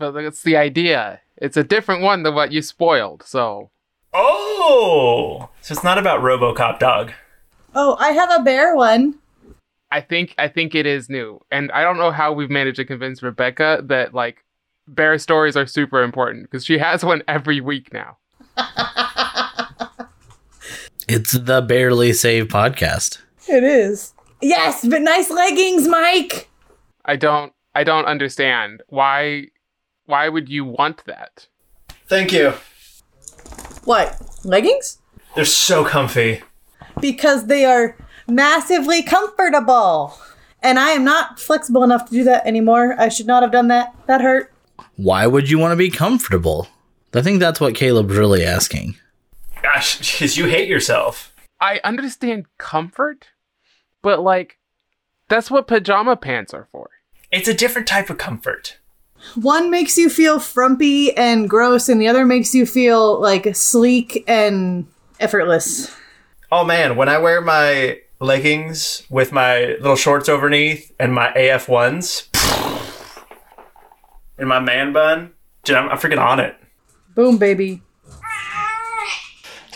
but that's the idea. It's a different one than what you spoiled. So Oh, so it's not about RoboCop dog. Oh, I have a bear one. I think I think it is new, and I don't know how we've managed to convince Rebecca that like bear stories are super important because she has one every week now. It's the Barely Save podcast. It is. Yes, but nice leggings, Mike. I don't I don't understand why why would you want that? Thank you. What? Leggings? They're so comfy. Because they are massively comfortable. And I am not flexible enough to do that anymore. I should not have done that. That hurt. Why would you want to be comfortable? I think that's what Caleb's really asking. Gosh, because you hate yourself. I understand comfort, but like that's what pajama pants are for. It's a different type of comfort. One makes you feel frumpy and gross, and the other makes you feel like sleek and effortless. Oh man, when I wear my leggings with my little shorts underneath and my AF1s and my man bun, dude, I'm, I'm freaking on it. Boom, baby.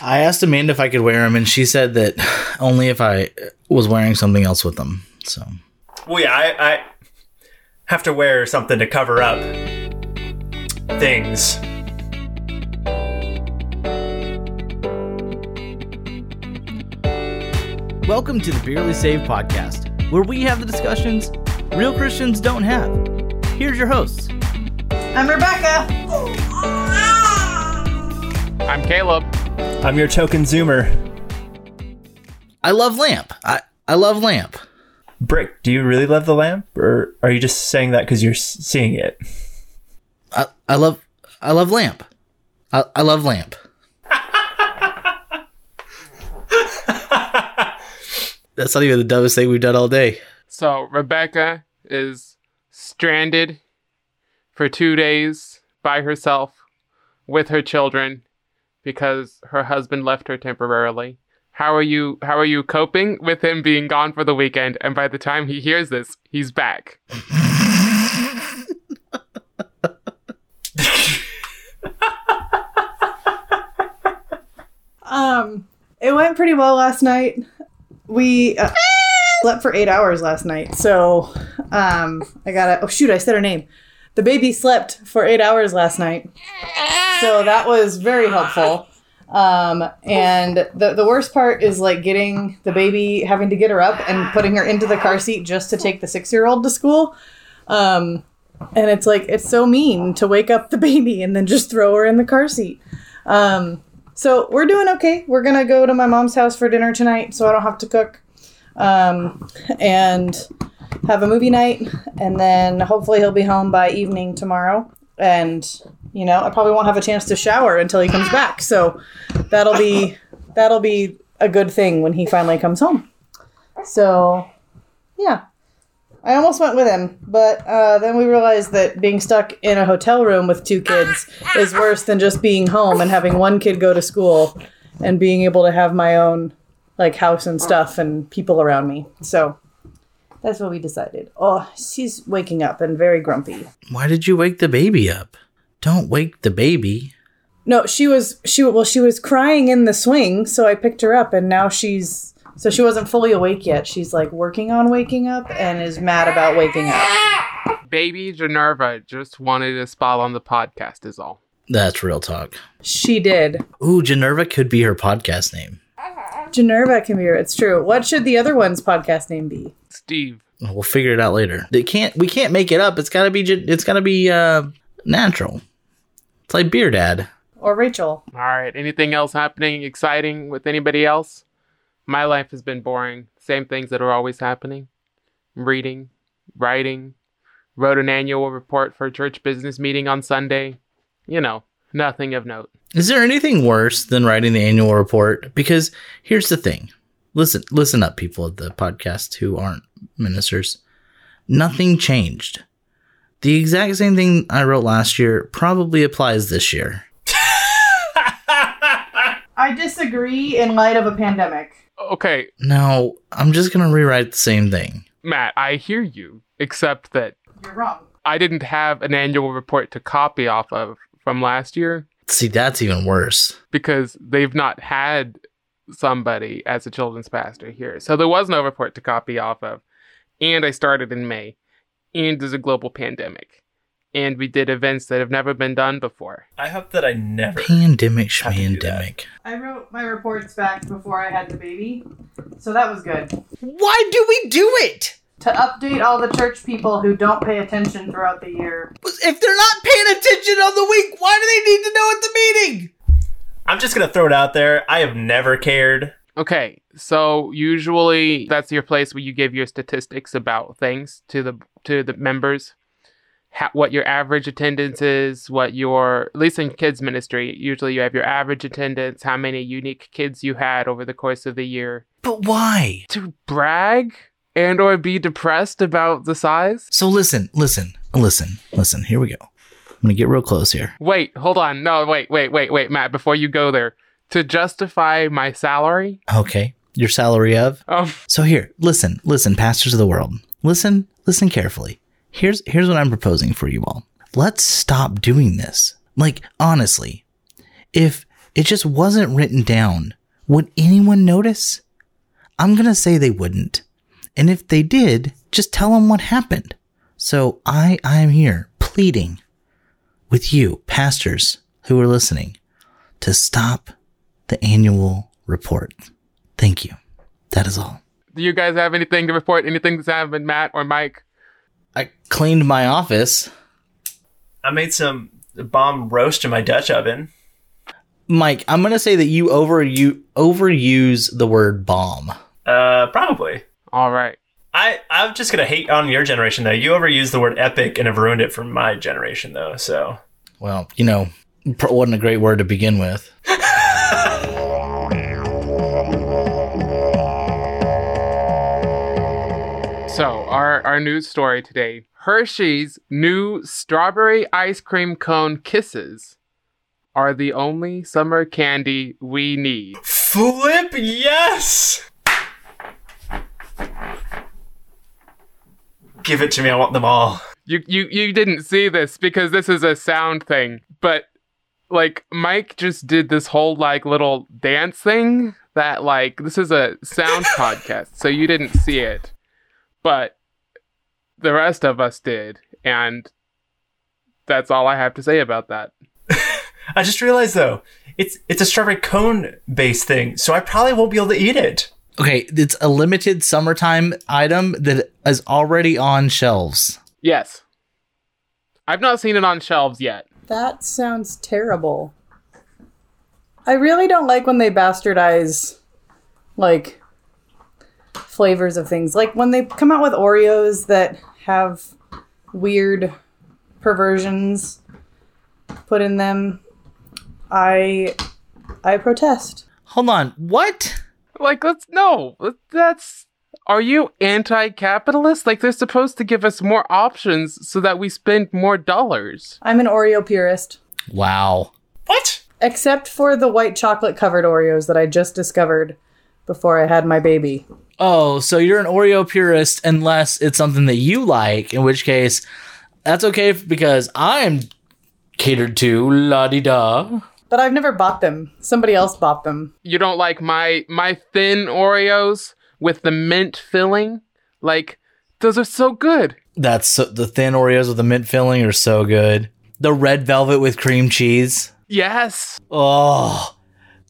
I asked Amanda if I could wear them, and she said that only if I was wearing something else with them. So Well, yeah, I, I have to wear something to cover up things. Welcome to the Barely Saved podcast, where we have the discussions real Christians don't have. Here's your hosts. I'm Rebecca. I'm Caleb. I'm your token zoomer. I love Lamp. I, I love Lamp. Brick, do you really love the lamp, or are you just saying that because you're seeing it? I, I love I love Lamp. I, I love Lamp. That's not even the dumbest thing we've done all day. So Rebecca is stranded for two days by herself with her children because her husband left her temporarily. How are you how are you coping with him being gone for the weekend and by the time he hears this, he's back? Um, it went pretty well last night. We uh, slept for eight hours last night, so um, I gotta. Oh shoot! I said her name. The baby slept for eight hours last night, so that was very helpful. Um, and the the worst part is like getting the baby, having to get her up and putting her into the car seat just to take the six year old to school. Um, and it's like it's so mean to wake up the baby and then just throw her in the car seat. Um, so we're doing okay. We're gonna go to my mom's house for dinner tonight, so I don't have to cook, um, and have a movie night, and then hopefully he'll be home by evening tomorrow. And you know, I probably won't have a chance to shower until he comes back. So that'll be that'll be a good thing when he finally comes home. So yeah. I almost went with him, but uh, then we realized that being stuck in a hotel room with two kids is worse than just being home and having one kid go to school and being able to have my own like house and stuff and people around me. So that's what we decided. Oh, she's waking up and very grumpy. Why did you wake the baby up? Don't wake the baby. No, she was she well she was crying in the swing, so I picked her up and now she's so she wasn't fully awake yet. She's like working on waking up and is mad about waking up. Baby Generva just wanted a spot on the podcast is all. That's real talk. She did. Ooh, Generva could be her podcast name. Generva can be her. It's true. What should the other one's podcast name be? Steve. We'll figure it out later. They can't. We can't make it up. It's gotta be. It's gotta be uh, natural. It's like Beer Dad. Or Rachel? All right. Anything else happening exciting with anybody else? My life has been boring. Same things that are always happening. Reading, writing, wrote an annual report for a church business meeting on Sunday. You know, nothing of note. Is there anything worse than writing the annual report? Because here's the thing. Listen, listen up, people at the podcast who aren't ministers. Nothing changed. The exact same thing I wrote last year probably applies this year. I disagree in light of a pandemic. Okay, No, I'm just gonna rewrite the same thing. Matt, I hear you, except that You're wrong. I didn't have an annual report to copy off of from last year See, that's even worse. because they've not had somebody as a children's pastor here. So there was no report to copy off of. And I started in May. And there's a global pandemic. And we did events that have never been done before. I hope that I never. Pandemic, Have to do that. schmandemic. I wrote my reports back before I had the baby, so that was good. Why do we do it? To update all the church people who don't pay attention throughout the year. If they're not paying attention on the week, why do they need to know at the meeting? I'm just gonna throw it out there. I have never cared. Okay, so usually that's your place where you give your statistics about things to the to the members, ha- what your average attendance is, what your at least in kids ministry, usually you have your average attendance, how many unique kids you had over the course of the year. But why? To brag and or be depressed about the size. So listen, listen, listen, listen. Here we go. I'm gonna get real close here. Wait, hold on. No, wait, wait, wait, wait, Matt. Before you go there, to justify my salary, Okay, your salary of. um, So here, listen, listen, pastors of the world. Listen, listen carefully. Here's here's what I'm proposing for you all. Let's stop doing this. Like honestly, if it just wasn't written down, would anyone notice? I'm going to say they wouldn't. And if they did, just tell them what happened. So I I am here pleading with you pastors who are listening to stop the annual report. Thank you. That is all. do you guys have anything to report? Anything that's happened, Matt or Mike? I cleaned my office. I made some bomb roast in my Dutch oven. Mike, I'm gonna say that you over you overuse the word bomb. Uh, probably. All right. I I'm just gonna hate on your generation though. You overused the word epic and have ruined it for my generation though. So Well, you know, pr- wasn't a great word to begin with. So, our, our news story today Hershey's new strawberry ice cream cone kisses are the only summer candy we need. flip yes. Give it to me. I want them all. You, you, you didn't see this because this is a sound thing, but like Mike just did this whole like little dance thing that like this is a sound podcast, so you didn't see it, but the rest of us did, and that's all I have to say about that. I just realized though, it's it's a strawberry cone based thing, so I probably won't be able to eat it. Okay, it's a limited summertime item that is already on shelves. Yes. I've not seen it on shelves yet. That sounds terrible. I really don't like when they bastardize like flavors of things. Like when they come out with Oreos that have weird perversions put in them. I I protest. Hold on, what? Like, let's no. That's. Are you anti-capitalist? Like, they're supposed to give us more options so that we spend more dollars. I'm an Oreo purist. Wow. What? Except for the white chocolate covered Oreos that I just discovered before I had my baby. Oh, so you're an Oreo purist unless it's something that you like, in which case that's okay because I'm catered to la di da. But I've never bought them. Somebody else bought them. You don't like my my thin Oreos with the mint filling? Like, those are so good. That's so, the thin Oreos with the mint filling are so good. The red velvet with cream cheese. Yes. Oh,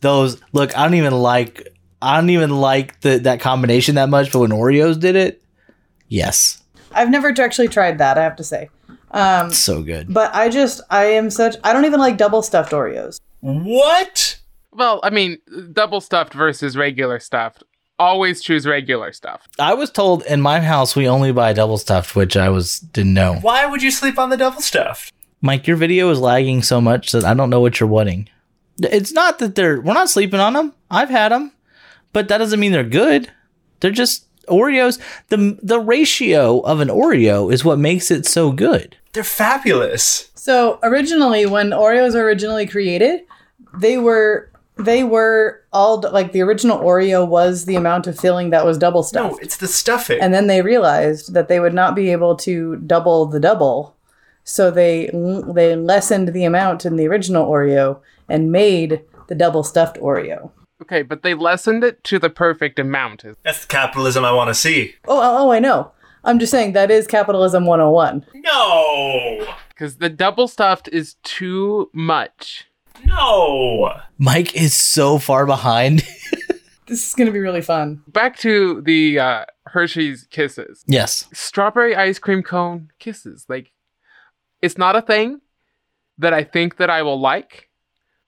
those look. I don't even like. I don't even like the that combination that much. But when Oreos did it, yes, I've never actually tried that, I have to say. Um, so good. but I just, I am such, I don't even like double stuffed Oreos. What? Well, I mean, double stuffed versus regular stuffed. Always choose regular stuff. I was told in my house we only buy double stuffed, which I was didn't know. Why would you sleep on the double stuffed? Mike, your video is lagging so much that I don't know what you're wanting. It's not that they're we're not sleeping on them. I've had them, but that doesn't mean they're good. They're just Oreos. the The ratio of an Oreo is what makes it so good. They're fabulous. So originally, when Oreos were originally created, they were, they were all, like the original Oreo was the amount of filling that was double stuffed. No, it's the stuffing. And then they realized that they would not be able to double the double. So they they lessened the amount in the original Oreo and made the double stuffed Oreo. Okay, but they lessened it to the perfect amount. That's the capitalism I want to see. Oh, oh, oh, I know. I'm just saying that is capitalism 101. No! Because the double stuffed is too much. No! Mike is so far behind. This is going to be really fun. Back to the uh, Hershey's Kisses. yes. Strawberry ice cream cone kisses. Like, it's not a thing that I think that I will like.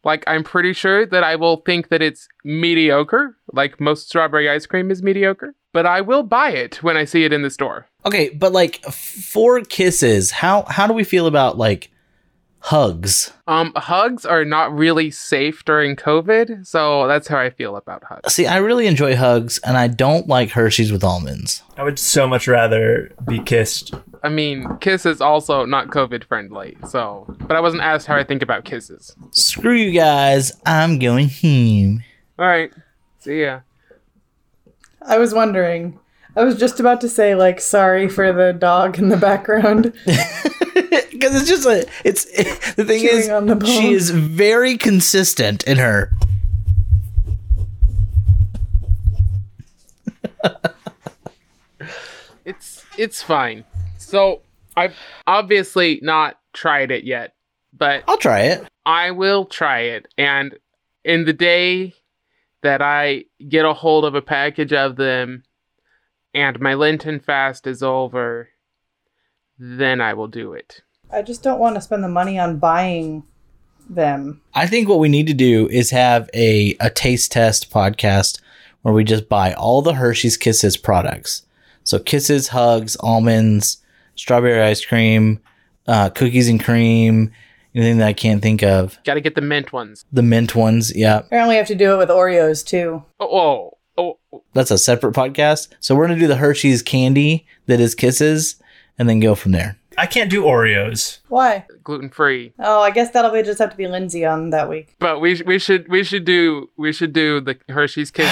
Like, I'm pretty sure that I will think that it's mediocre. Like, most strawberry ice cream is mediocre. But I will buy it when I see it in the store. Okay, but like four kisses, how how do we feel about like hugs? Um, hugs are not really safe during COVID, so that's how I feel about hugs. See, I really enjoy hugs and I don't like Hershey's with almonds. I would so much rather be kissed. I mean, kiss is also not COVID friendly, so. But I wasn't asked how I think about kisses. Screw you guys, I'm going home. All right, see ya. I was wondering. I was just about to say like sorry for the dog in the background. Because it's just a, it's the thing Chewing is, on the bone. she is very consistent in her. It's it's fine. So I've obviously not tried it yet, but I'll try it. I will try it. And in the day that I get a hold of a package of them and my Lenten fast is over, then I will do it. I just don't want to spend the money on buying them. I think what we need to do is have a, a taste test podcast where we just buy all the Hershey's Kisses products. So Kisses, Hugs, Almonds, Strawberry Ice Cream, uh, Cookies and Cream, anything that I can't think of. Got to get the mint ones. The mint ones, yeah. Apparently, I have to do it with Oreos too. Oh, oh, oh, That's a separate podcast. So we're going to do the Hershey's candy that is Kisses and then go from there. I can't do Oreos. Why? gluten free. Oh, I guess that'll be just have to be Lindsay on that week. But we sh- we should we should do we should do the Hershey's Kisses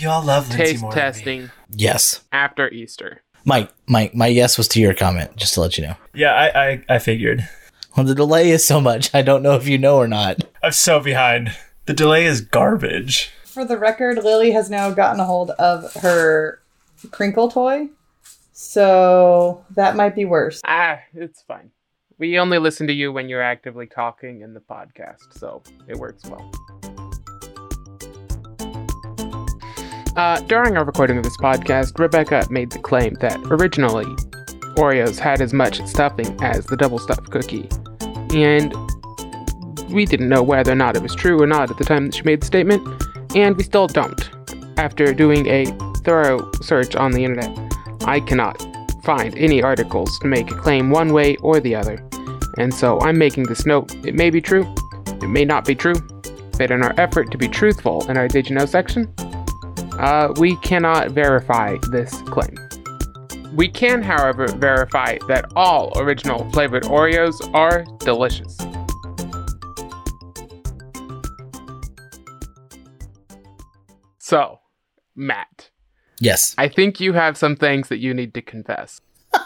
Y'all love Lindsay taste more than me. testing Yes. after Easter. Mike, Mike, my yes was to your comment, just to let you know. Yeah, I, I, I figured. Well, the delay is so much, I don't know if you know or not. I'm so behind. The delay is garbage. For the record, Lily has now gotten a hold of her crinkle toy. So that might be worse. Ah, it's fine. We only listen to you when you're actively talking in the podcast, so it works well. Uh, during our recording of this podcast, Rebecca made the claim that originally Oreos had as much stuffing as the double stuffed cookie, and we didn't know whether or not it was true or not at the time that she made the statement, and we still don't. After doing a thorough search on the internet, I cannot find any articles to make a claim one way or the other, and so I'm making this note. It may be true, it may not be true, but in our effort to be truthful in our Did You Know section, uh, we cannot verify this claim. We can, however, verify that all original flavored Oreos are delicious. So, Matt, Yes. I think you have some things that you need to confess.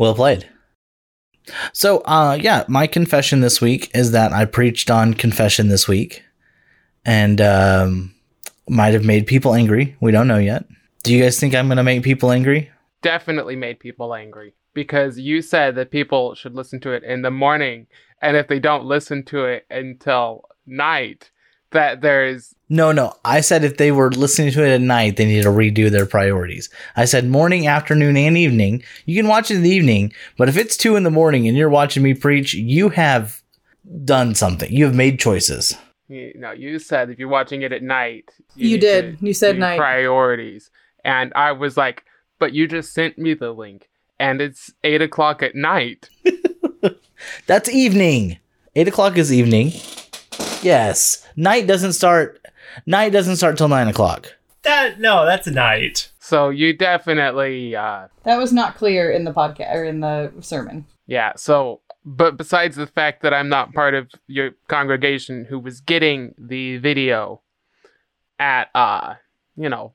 Well played. So, uh, yeah, my confession this week is that I preached on confession this week and um, might have made people angry. We don't know yet. Do you guys think I'm going to make people angry? Definitely made people angry because you said that people should listen to it in the morning, and if they don't listen to it until night, that there's No, no. I said if they were listening to it at night, they need to redo their priorities. I said morning, afternoon, and evening. You can watch it in the evening, but if it's two in the morning and you're watching me preach, you have done something. You have made choices. you know you said if you're watching it at night, You need did. You said night. priorities, and I was like, but you just sent me the link, and it's eight o'clock at night. That's evening. Eight o'clock is evening. Yes. Night doesn't start. Night doesn't start till nine o'clock. That no, that's a night. So you definitely uh, That was not clear in the podcast or in the sermon. Yeah, so but besides the fact that I'm not part of your congregation who was getting the video at uh, you know,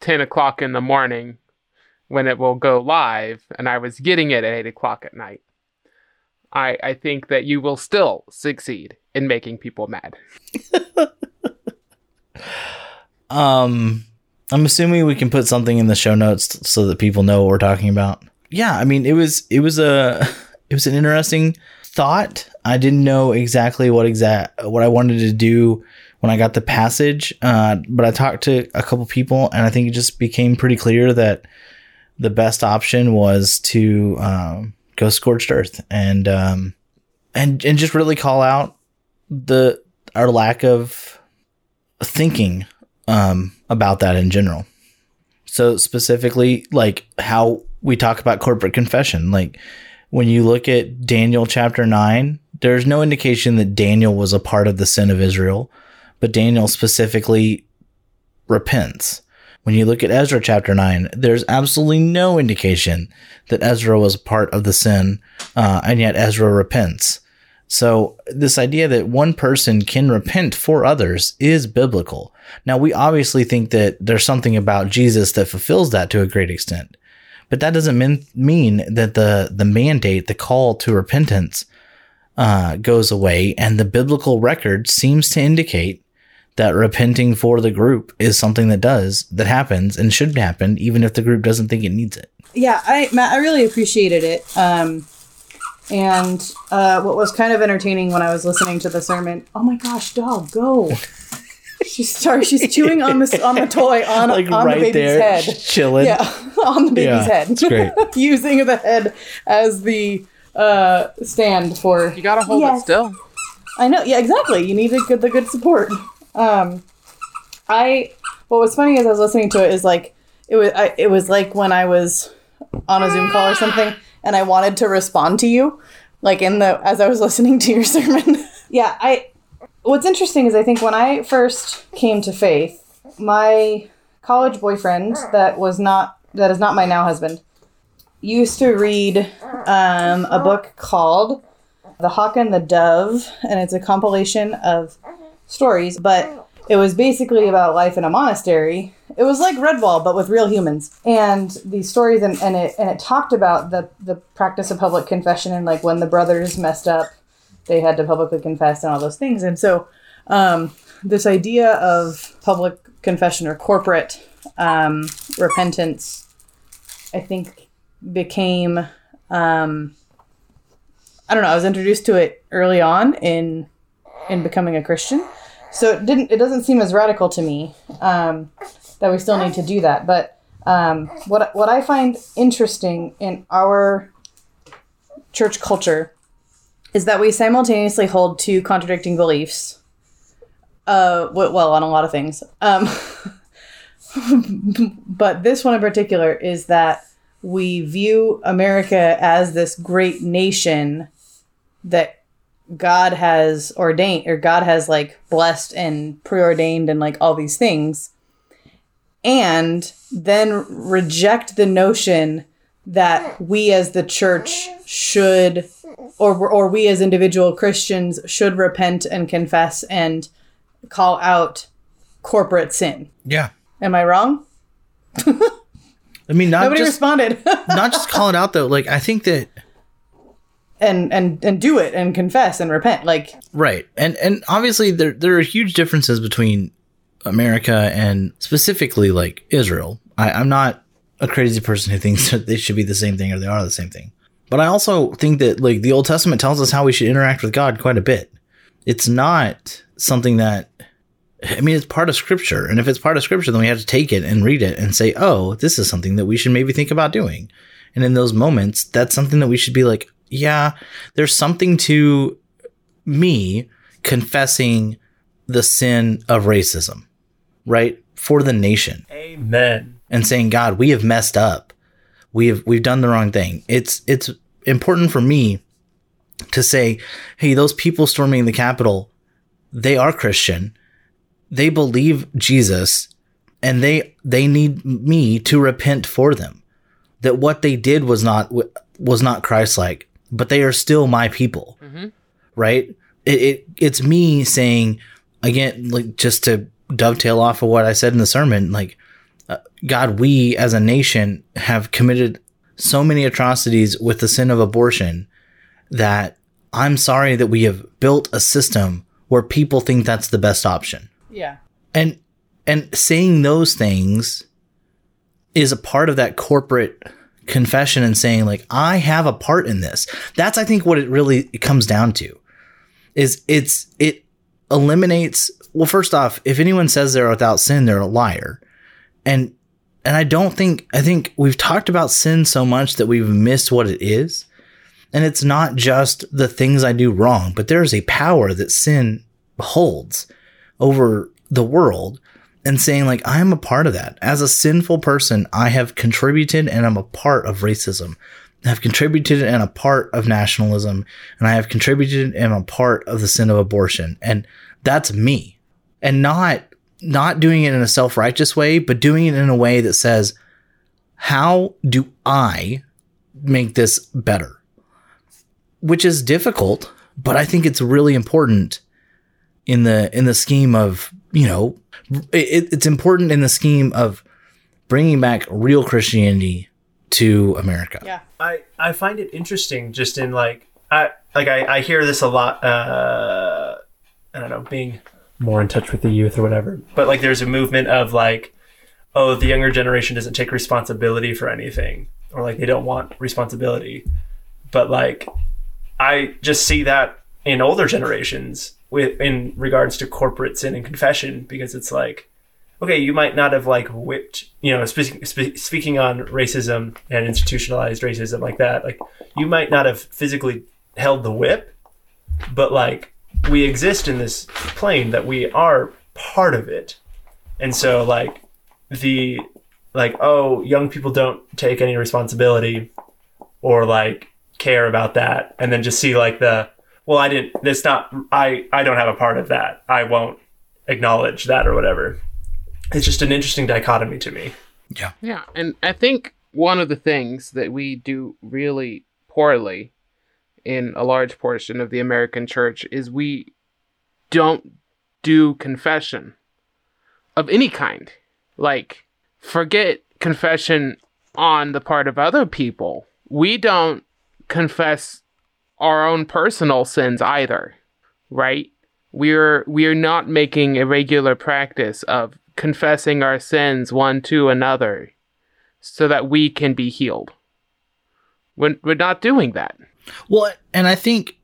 ten o'clock in the morning when it will go live, and I was getting it at 8 o'clock at night. I, I think that you will still succeed in making people mad. Um, I'm assuming we can put something in the show notes so that people know what we're talking about. Yeah, I mean, it was it was a it was an interesting thought. I didn't know exactly what exact what I wanted to do when I got the passage, uh, but I talked to a couple people, and I think it just became pretty clear that the best option was to um, go scorched earth and um, and and just really call out the our lack of thinking um, about that in general. So specifically, like how we talk about corporate confession, like when you look at Daniel chapter nine, there's no indication that Daniel was a part of the sin of Israel, but Daniel specifically repents. When you look at Ezra chapter 9, there's absolutely no indication that Ezra was a part of the sin, uh, and yet Ezra repents. So, this idea that one person can repent for others is biblical. Now, we obviously think that there's something about Jesus that fulfills that to a great extent, but that doesn't mean, mean that the, the mandate, the call to repentance, uh, goes away. And the biblical record seems to indicate that repenting for the group is something that does, that happens and should happen, even if the group doesn't think it needs it. Yeah, I Matt, I really appreciated it. Um, and uh, what was kind of entertaining when I was listening to the sermon. Oh my gosh, dog, go! She's sorry, she's chewing on the on the toy on Like on right the baby's there, head. chilling. Yeah, on the baby's Yeah, head. it's great. Using the head as the uh, stand for. You gotta hold Yes. it still. I know. Yeah, exactly. You need a good, the good support. Um, I. What was funny as I was listening to it is like it was. I, it was like when I was on a Zoom call or something, and I wanted to respond to you, like in the as I was listening to your sermon. yeah, I. What's interesting is I think when I first came to faith, my college boyfriend that was not that is not my now husband used to read um, a book called the Hawk and the Dove, and it's a compilation of stories, but it was basically about life in a monastery. It was like Redwall, but with real humans. And these stories, and, and it and it talked about the the practice of public confession and like when the brothers messed up, they had to publicly confess and all those things. And so, um, this idea of public confession or corporate um, repentance, I think, became um, I don't know. I was introduced to it early on in in becoming a Christian, so it didn't. It doesn't seem as radical to me um, that we still need to do that. But um, what what I find interesting in our church culture is that we simultaneously hold two contradicting beliefs. Uh, well, on a lot of things. Um, but this one in particular is that we view America as this great nation that God has ordained or God has like blessed and preordained and like all these things and then reject the notion that we as the church should or or we as individual Christians should repent and confess and call out corporate sin. Yeah. Am I wrong? I mean, not Nobody just responded. not just call it out though. Like I think that and and and do it and confess and repent. Like right, and and obviously there there are huge differences between America and specifically like Israel. I, I'm not a crazy person who thinks that they should be the same thing or they are the same thing. But I also think that like the Old Testament tells us how we should interact with God quite a bit. It's not something that I mean, it's part of scripture. And if it's part of scripture, then we have to take it and read it and say, oh, this is something that we should maybe think about doing. And in those moments, that's something that we should be like, yeah, there's something to me confessing the sin of racism, right? For the nation Amen. and saying, God, we have messed up. We have we've done the wrong thing. It's it's important for me to say, hey, those people storming the Capitol, they are Christian. They believe Jesus and they they need me to repent for them. That what they did was not was not Christ-like, but they are still my people. Mm-hmm. Right? It, it it's me saying again like just to dovetail off of what I said in the sermon like uh, God, we as a nation have committed so many atrocities with the sin of abortion that I'm sorry that we have built a system where people think that's the best option. Yeah. And and saying those things is a part of that corporate confession and saying like I have a part in this. That's I think what it really comes down to. Is it's it eliminates well first off, if anyone says they're without sin, they're a liar. And and I don't think I think we've talked about sin so much that we've missed what it is. And it's not just the things I do wrong, but there's a power that sin holds over the world and saying like I am a part of that. As a sinful person, I have contributed and I'm a part of racism. I have contributed and a part of nationalism, and I have contributed and a part of the sin of abortion. And that's me. And not not doing it in a self-righteous way, but doing it in a way that says, how do I make this better? Which is difficult, but I think it's really important in the in the scheme of you know it, it's important in the scheme of bringing back real Christianity to America. Yeah. I I find it interesting just in like I like I, I hear this a lot uh I don't know being more in touch with the youth or whatever. But like there's a movement of like oh the younger generation doesn't take responsibility for anything or like they don't want responsibility. But like I just see that in older generations with in regards to corporate sin and confession because it's like okay you might not have like whipped you know spe- spe- speaking on racism and institutionalized racism like that like you might not have physically held the whip but like we exist in this plane that we are part of it. And so like the like oh young people don't take any responsibility or like care about that. And then just see like the well i didn't it's not i i don't have a part of that. I won't acknowledge that or whatever. It's just an interesting dichotomy to me. Yeah. Yeah, and I think one of the things that we do really poorly in a large portion of the American church is we don't do confession of any kind. Like, forget confession on the part of other people. We don't confess our own personal sins either, right? We're we're not making a regular practice of confessing our sins one to another so that we can be healed. We're, we're not doing that. Well, and I think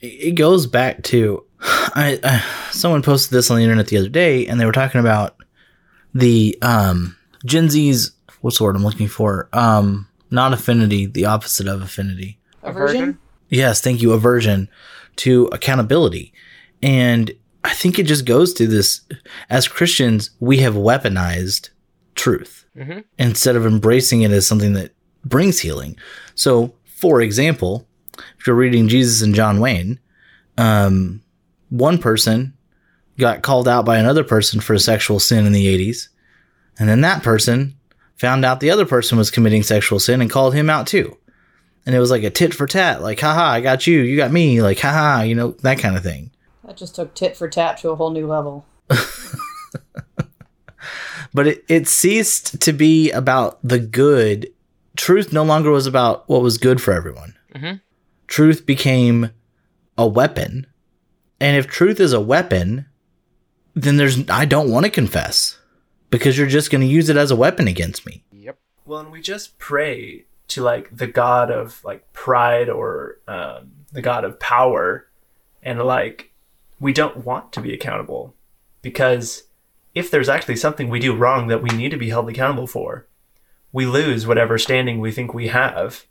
it goes back to I, I someone posted this on the internet the other day, and they were talking about the um Gen Z's what's the word I'm looking for? Um, not affinity, the opposite of affinity. Aversion? Yes, thank you. Aversion to accountability. And I think it just goes to this as Christians, we have weaponized truth Mhm. instead of embracing it as something that brings healing. So, for example, if you're reading Jesus and John Wayne, um, one person got called out by another person for a sexual sin in the 80s. And then that person found out the other person was committing sexual sin and called him out too. And it was like a tit for tat, like, haha, I got you, you got me, like, haha, you know, that kind of thing. That just took tit for tat to a whole new level. But it, it ceased to be about the good. Truth no longer was about what was good for everyone. Mhm. Truth became a weapon. And if truth is a weapon, then there's, I don't want to confess because you're just going to use it as a weapon against me. Yep. well and we just pray to like the god of like pride or um, the god of power and like we don't want to be accountable because if there's actually something we do wrong that we need to be held accountable for we lose whatever standing we think we have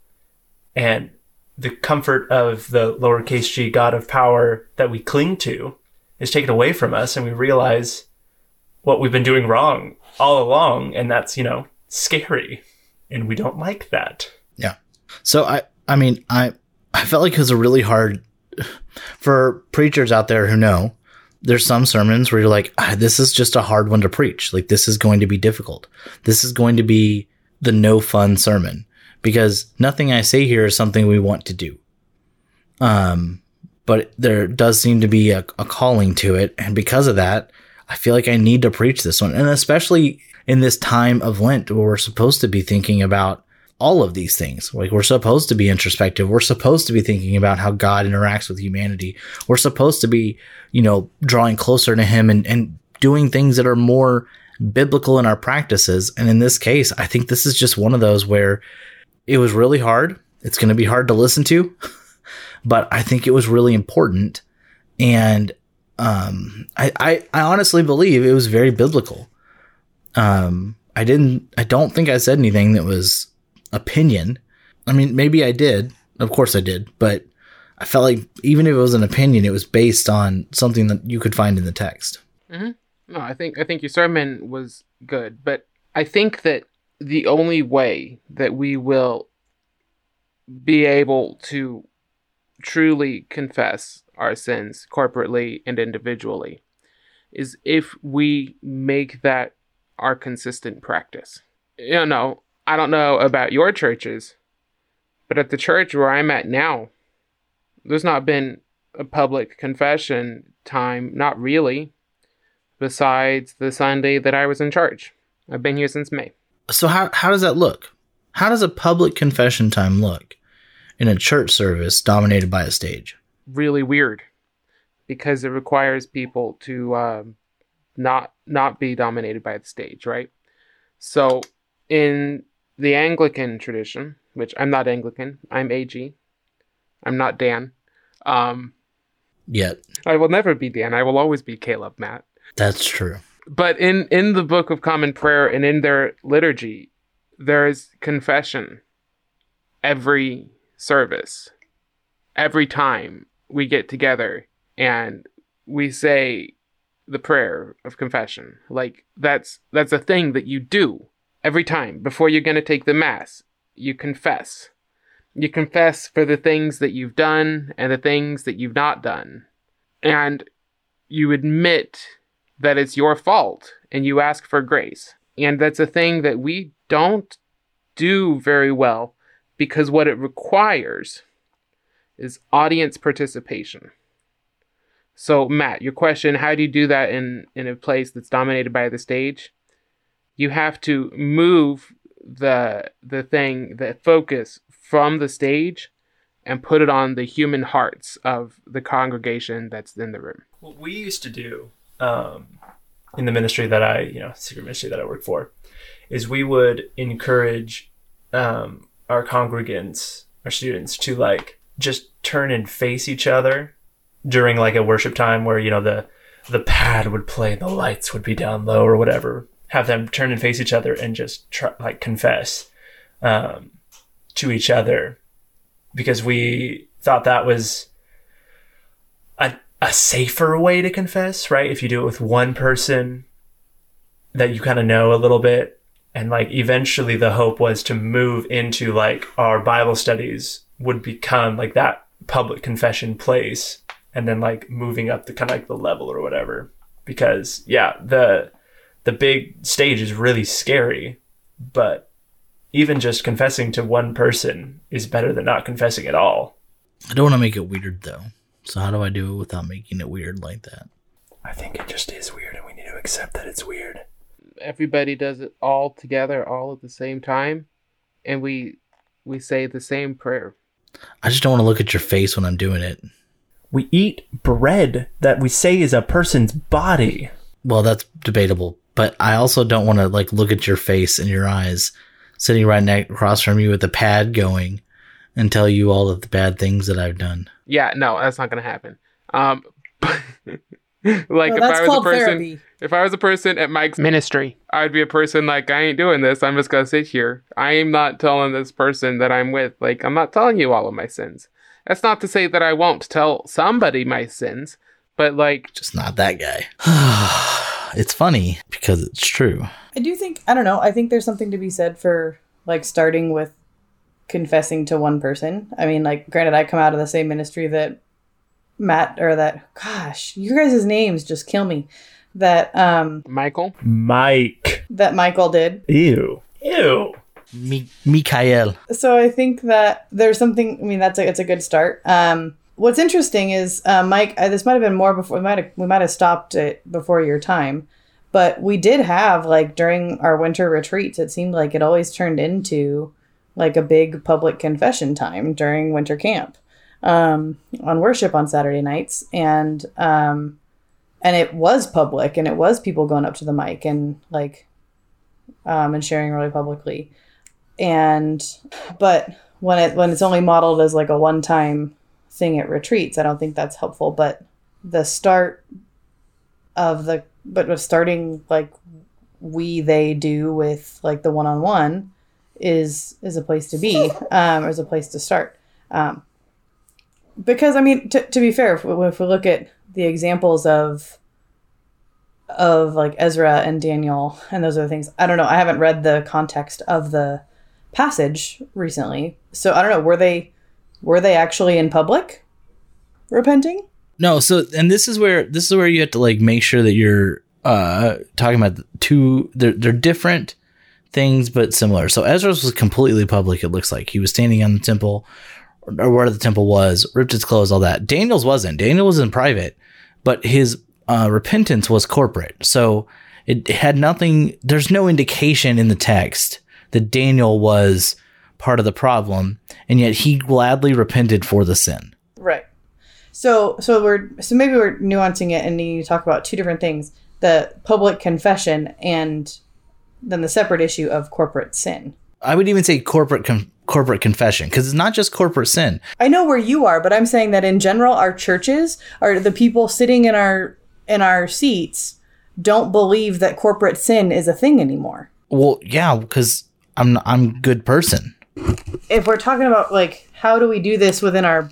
and the comfort of the lowercase g god of power that we cling to is taken away from us and we realize what we've been doing wrong all along and that's you know scary and we don't like that Yeah. So I, I mean, I, I felt like it was a really hard for preachers out there who know. There's some sermons where you're like, ah, this is just a hard one to preach. Like this is going to be difficult. This is going to be the no fun sermon because nothing I say here is something we want to do. Um, but there does seem to be a, a calling to it, and because of that, I feel like I need to preach this one, and especially in this time of Lent where we're supposed to be thinking about all of these things. Like we're supposed to be introspective. We're supposed to be thinking about how God interacts with humanity. We're supposed to be, you know, drawing closer to him and, and doing things that are more biblical in our practices. And in this case, I think this is just one of those where it was really hard. It's going to be hard to listen to, but I think it was really important. And um, I, I, I honestly believe it was very biblical. Um, I didn't, I don't think I said anything that was opinion. I mean, maybe I did. Of course I did, but I felt like even if it was an opinion, it was based on something that you could find in the text. No, I think I think your sermon was good, but I think that the only way that we will be able to truly confess our sins corporately and individually is if we make that our consistent practice. You know, I don't know about your churches, but at the church where I'm at now, there's not been a public confession time, not really, besides the Sunday that I was in charge. I've been here since May. So how how does that look? How does a public confession time look in a church service dominated by a stage? Really weird because it requires people to um, not not be dominated by the stage, right? So in the Anglican tradition, which I'm not Anglican, I'm AG. I'm not Dan. Um, Yet I will never be Dan. I will always be Caleb, Matt. that's true. But in in the Book of Common Prayer and in their liturgy, there is confession every service, every time we get together and we say the prayer of confession. Like that's that's a thing that you do every time before you're going to take the mass. You confess. You confess for the things that you've done and the things that you've not done. And you admit that it's your fault and you ask for grace. And that's a thing that we don't do very well because what it requires is audience participation. So, Matt, your question how do you do that in, in a place that's dominated by the stage? You have to move the the thing, the focus from the stage and put it on the human hearts of the congregation that's in the room. What we used to do um, in the ministry that I, you know, secret ministry that I work for, is we would encourage um, our congregants, our students, to like just turn and face each other during like a worship time where you know the the pad would play and the lights would be down low or whatever. Have them turn and face each other and just try, like confess um, to each other because we thought that was a, a safer way to confess, right? If you do it with one person that you kind of know a little bit. And like eventually the hope was to move into like our Bible studies would become like that public confession place and then like moving up the kind of like the level or whatever. Because yeah, the the big stage is really scary, but even just confessing to one person is better than not confessing at all. I don't want to make it weird though. So how do I do it without making it weird like that? I think it just is weird and we need to accept that it's weird. everybody does it all together all at the same time and we we say the same prayer I just don't want to look at your face when I'm doing it. We eat bread that we say is a person's body. Well, that's debatable, but I also don't want to like look at your face and your eyes sitting right next across from you with the pad going and tell you all of the bad things that I've done. yeah no that's not gonna happen um like Well, if i was a person therapy. if i was a person at mike's ministry i'd be a person like i ain't doing this i'm just gonna sit here i am not telling this person that i'm with like i'm not telling you all of my sins that's not to say that i won't tell somebody my sins but like Just not that guy. it's funny because it's true. I do think I don't know. I think there's something to be said for like starting with confessing to one person. I mean, like granted, I come out of the same ministry that Matt or that gosh, you guys' names just kill me. That um michael Mike. that Michael did. Ew. Ew. Mi- Mikael. So I think that there's something. I mean, that's a it's a good start. Um, what's interesting is uh, Mike. Uh, this might have been more before. We might have we might have stopped it before your time, But we did have like during our winter retreats, it seemed like it always turned into like a big public confession time during winter camp um, on worship on Saturday nights, and um, and it was public, and it was people going up to the mic and like um, and sharing really publicly, and but when it when it's only modeled as like a one time thing at retreats, I don't think that's helpful. But the start of the but with starting like we they do with like the one on one is is a place to be um, or is a place to start. Um, because I mean, to, to be fair, if we, if we look at the examples of of like Ezra and Daniel and those other things, I don't know. I haven't read the context of the passage recently, so I don't know. Were they were they actually in public repenting? No, so and this is where this is where you have to like make sure that you're uh talking about two they're they're different things but similar. So Ezra's was completely public, it looks like. He was standing on the temple or where the temple was, ripped his clothes, all that. Daniel's wasn't. Daniel was in private, but his uh, repentance was corporate. So it had nothing, there's no indication in the text that Daniel was part of the problem, and yet he gladly repented for the sin. Right. So so we're so maybe we're nuancing it and you talk about two different things: the public confession and then the separate issue of corporate sin. I would even say corporate con- corporate confession because it's not just corporate sin. I know where you are, but I'm saying that in general, our churches are the people sitting in our in our seats don't believe that corporate sin is a thing anymore. Well, yeah, because I'm I'm good person. If we're talking about like how do we do this within our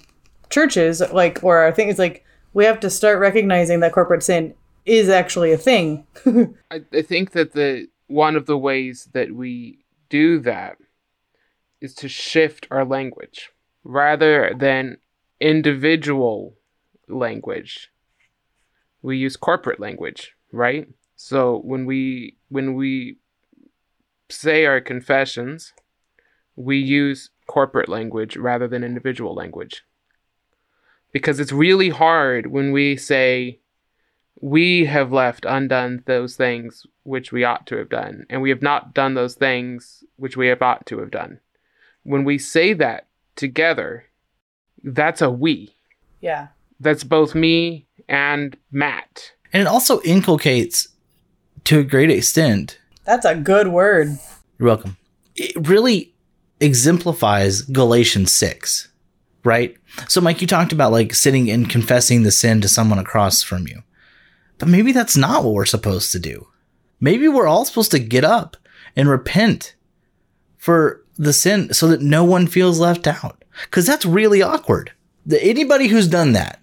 churches, like or our thing is like we have to start recognizing that corporate sin is actually a thing. I, I think that the one of the ways that we do that is to shift our language rather than individual language. We use corporate language right? So when we when we say our confessions we use corporate language rather than individual language. Because it's really hard when we say we have left undone those things which we ought to have done, and we have not done those things which we have ought to have done. When we say that together, that's a we. yeah. That's both me and Matt. And it also inculcates to a great extent. That's a good word. You're welcome. It really exemplifies Galatians 6, right? So, Mike, you talked about like sitting and confessing the sin to someone across from you. But maybe that's not what we're supposed to do. Maybe we're all supposed to get up and repent for the sin so that no one feels left out. Because that's really awkward. Anybody who's done that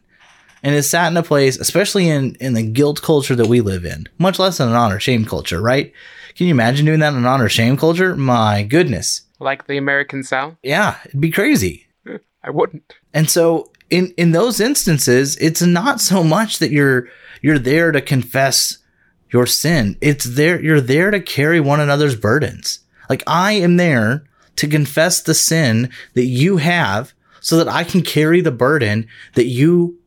and is sat in a place, especially in, in the guilt culture that we live in, much less in an honor shame culture, right? Can you imagine doing that in an honor shame culture? My goodness. Like the American South? Yeah, it'd be crazy. I wouldn't. And so in in those instances, it's not so much that you're you're there to confess your sin. It's there you're there to carry one another's burdens. Like I am there to confess the sin that you have so that I can carry the burden that you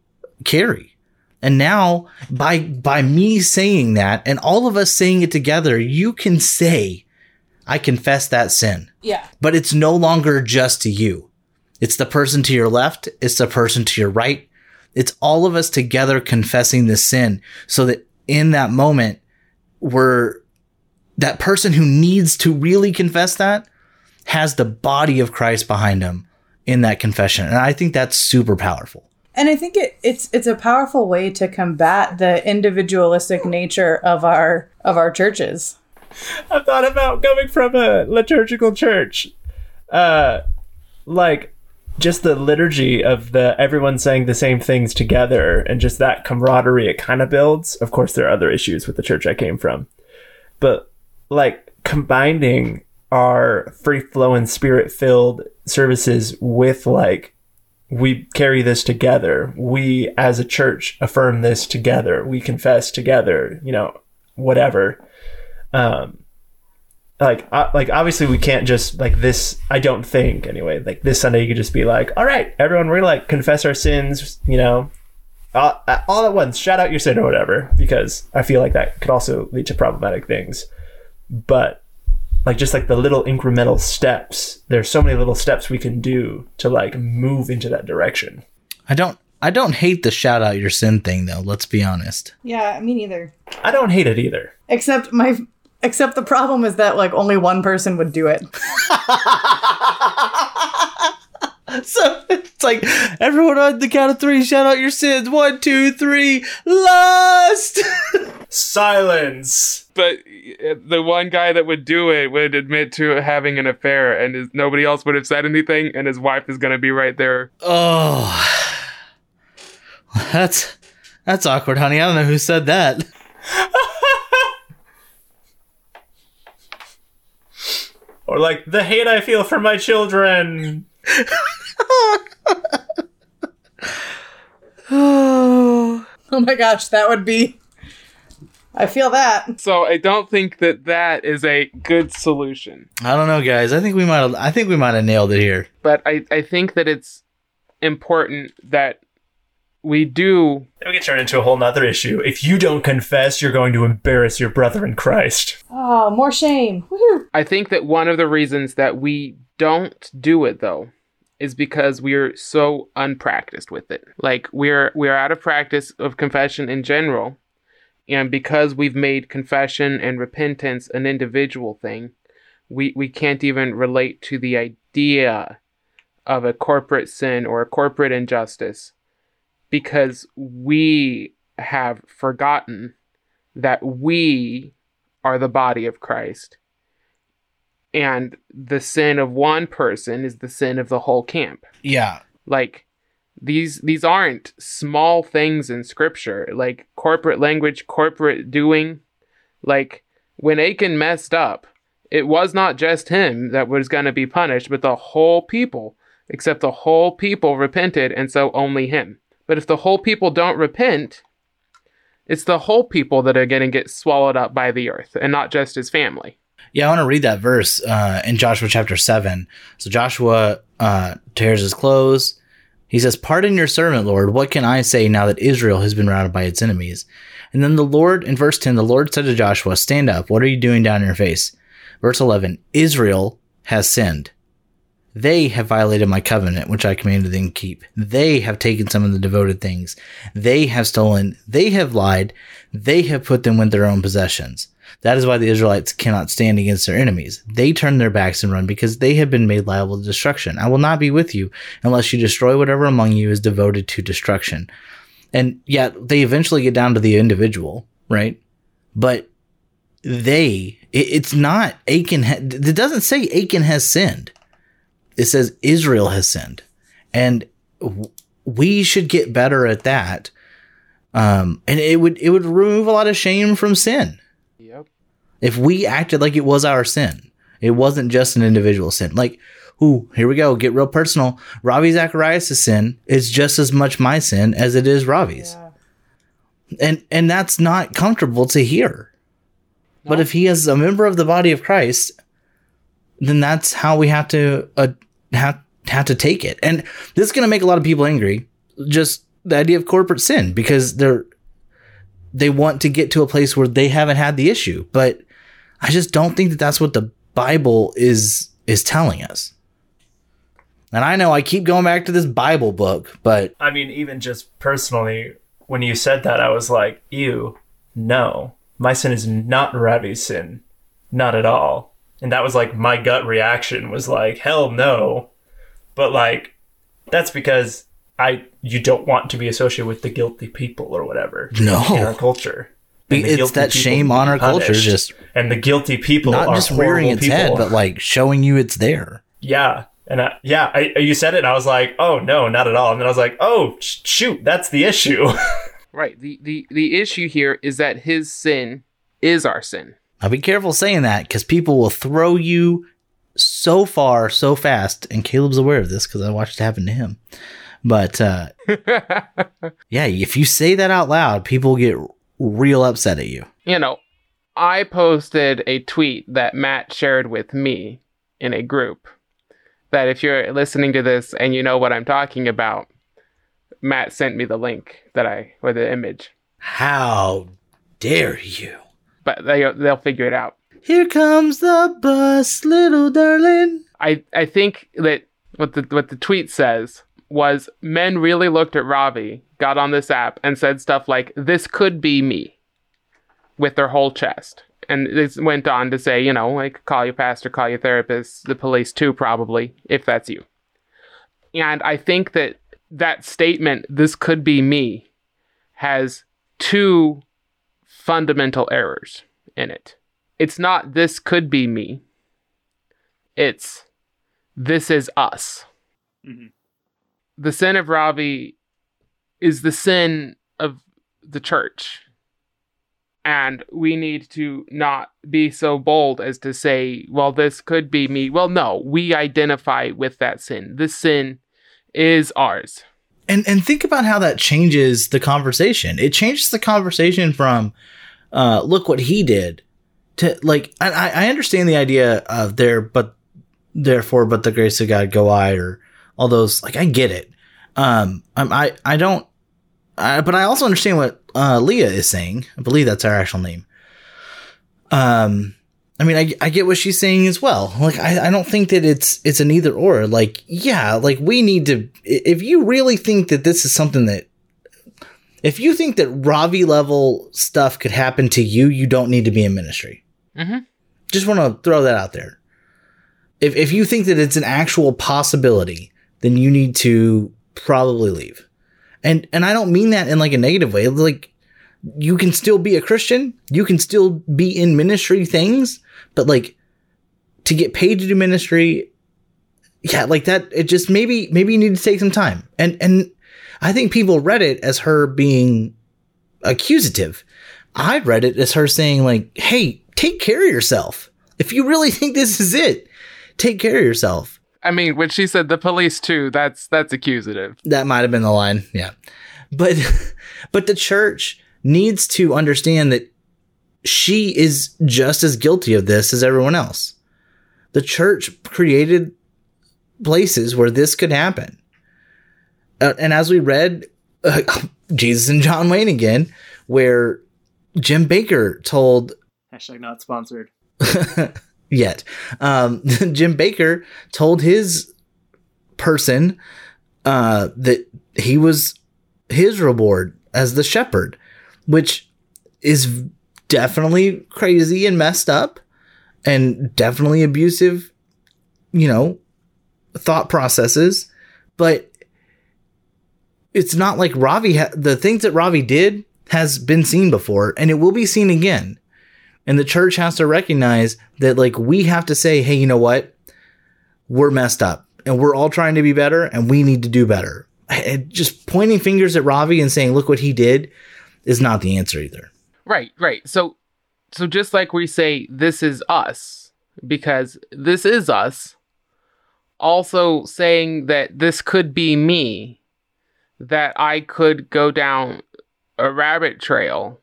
carry. And now by by me saying that and all of us saying it together, you can say I confess that sin. Yeah. But it's no longer just to you. It's the person to your left, it's the person to your right. It's all of us together confessing the sin so that in that moment we're that person who needs to really confess that has the body of Christ behind him in that confession. And I think that's super powerful. And I think it, it's it's a powerful way to combat the individualistic nature of our of our churches. I've thought about coming from a liturgical church. Uh, like just the liturgy of the everyone saying the same things together and just that camaraderie it kind of builds. Of course, there are other issues with the church I came from, but like combining our free flowing, spirit filled services with like we carry this together. We as a church affirm this together. We confess together. You know, whatever. Um, like uh, like obviously we can't just like this i don't think anyway like this sunday you could just be like all right everyone we're gonna like confess our sins you know uh, uh, all at once, shout out your sin or whatever, because I feel like that could also lead to problematic things. But like just like the little incremental steps, there's so many little steps we can do to like move into that direction. I don't I don't hate the shout out your sin thing though, let's be honest. Yeah, me neither. I don't hate it either. Except my except the problem is that like only one person would do it. So it's like everyone on the count of three, shout out your sins. One, two, three, lust. Silence. But uh, the one guy that would do it would admit to having an affair, and his, nobody else would have said anything, and his wife is going to be right there. oh, that's that's awkward, honey. I don't know who said that. Or like the hate I feel for my children. Oh my gosh, that would be. I feel that. So I don't think that that is a good solution. I don't know, guys. I think we might. I think we might have nailed it here. But I, I think that it's important that we do Then we can turn into a whole nother issue. If you don't confess, you're going to embarrass your brother in Christ. Oh, more shame. Woohoo. I think that one of the reasons that we don't do it though is because we're so unpracticed with it. Like we're we're out of practice of confession in general. And because we've made confession and repentance an individual thing, we, we can't even relate to the idea of a corporate sin or a corporate injustice because we have forgotten that we are the body of Christ. And the sin of one person is the sin of the whole camp. Yeah, like these these aren't small things in scripture. Like corporate language corporate doing. Like when achan messed up it was not just him that was going to be punished but the whole people except the whole people repented and so only him but if the whole people don't repent it's the whole people that are going to get swallowed up by the earth and not just his family Yeah, I want to read that verse uh, in Joshua chapter 7. So Joshua uh, tears his clothes. He says, Pardon your servant, Lord. What can I say now that Israel has been routed by its enemies? And then the Lord, in verse 10, the Lord said to Joshua, Stand up. What are you doing down in your face? Verse 11, Israel has sinned. They have violated my covenant, which I commanded them to keep. They have taken some of the devoted things. They have stolen. They have lied. They have put them with their own possessions. That is why the Israelites cannot stand against their enemies. They turn their backs and run because they have been made liable to destruction. I will not be with you unless you destroy whatever among you is devoted to destruction. And yet they eventually get down to the individual, right? But they, it, it's not Achan. Ha- it doesn't say Achan has sinned. It says Israel has sinned, and we should get better at that. Um, and it would it would remove a lot of shame from sin yep if we acted like it was our sin. It wasn't just an individual sin. Like, ooh, here we go, get real personal. Ravi Zacharias' sin is just as much my sin as it is Ravi's. Yeah. And and that's not comfortable to hear. But if he is a member of the body of Christ, then that's how we have to uh, have have to take it. And this is going to make a lot of people angry. Just the idea of corporate sin because they're they want to get to a place where they haven't had the issue. But I just don't think that that's what the Bible is is telling us. And I know I keep going back to this Bible book, but I mean, even just personally, when you said that, I was like, "You, no. My sin is not Ravi's sin. Not at all. And that was like my gut reaction was like, hell no. But like, that's because I you don't want to be associated with the guilty people or whatever No. in our culture and it's that shame on our culture just and the guilty people not are just rearing its people. head, but like showing you it's there. Yeah. And I, yeah, I, you said it, and I was like, "Oh no, not at all." And then I was like, "Oh sh- shoot, that's the issue." right the, the the issue here is that his sin is our sin Now be careful saying that because people will throw you so far so fast. And Caleb's aware of this because I watched it happen to him. But uh, yeah, if you say that out loud, people get real upset at you. you know, I posted a tweet that Matt shared with me in a group that if you're listening to this and you know what I'm talking about, Matt sent me the link that I or the image, How dare you? But they they'll figure it out. Here comes the bus, little darling. I I think that what the what the tweet says was men really looked at Ravi, got on this app, and said stuff like "This could be me," with their whole chest, and this went on to say, you know, like call your pastor, call your therapist, the police too, probably if that's you. And I think that that statement, "This could be me," has two fundamental errors in it. It's not "This could be me." It's this is us. Mhm. The sin of Ravi is the sin of the church. And we need to not be so bold as to say, well, this could be me. Well, no, we identify with that sin. This sin is ours. And and think about how that changes the conversation. It changes the conversation from uh look what he did to like I, I understand the idea of there but therefore but the grace of God go I or all those like I get it. Um I'm, I I don't uh, but I also understand what uh Leah is saying. I believe that's her actual name. Um I mean, I, I get what she's saying as well. Like, I, I don't think that it's it's an either or. Like, yeah, like we need to. If you really think that this is something that, if you think that Ravi level stuff could happen to you, you don't need to be in ministry. Mhm. Just want to throw that out there. If if you think that it's an actual possibility, then you need to probably leave. And and I don't mean that in like a negative way. Like you can still be a Christian, you can still be in ministry things, but like to get paid to do ministry, yeah, like that. It just maybe maybe you need to take some time. And and I think people read it as her being accusative. I read it as her saying like, "Hey, take care of yourself. If you really think this is it, take care of yourself." I mean, when she said the police too, that's that's accusative. That might have been the line. Yeah. But but the church needs to understand that she is just as guilty of this as everyone else. The church created places where this could happen. Uh, and as we read uh, Jesus and John Wayne again, where Jim Bakker told Hashtag not sponsored. yet. Um, Jim Bakker told his person uh, that he was his reward as the shepherd, which is definitely crazy and messed up and definitely abusive, you know, thought processes. But it's not like Ravi, ha- the things that Ravi did has been seen before and it will be seen again. And the church has to recognize that, like, we have to say, hey, you know what? We're messed up and we're all trying to be better and we need to do better. And just pointing fingers at Ravi and saying, look what he did is not the answer either. Right, right. So so just like we say this is us because this is us, also saying that this could be me, that I could go down a rabbit trail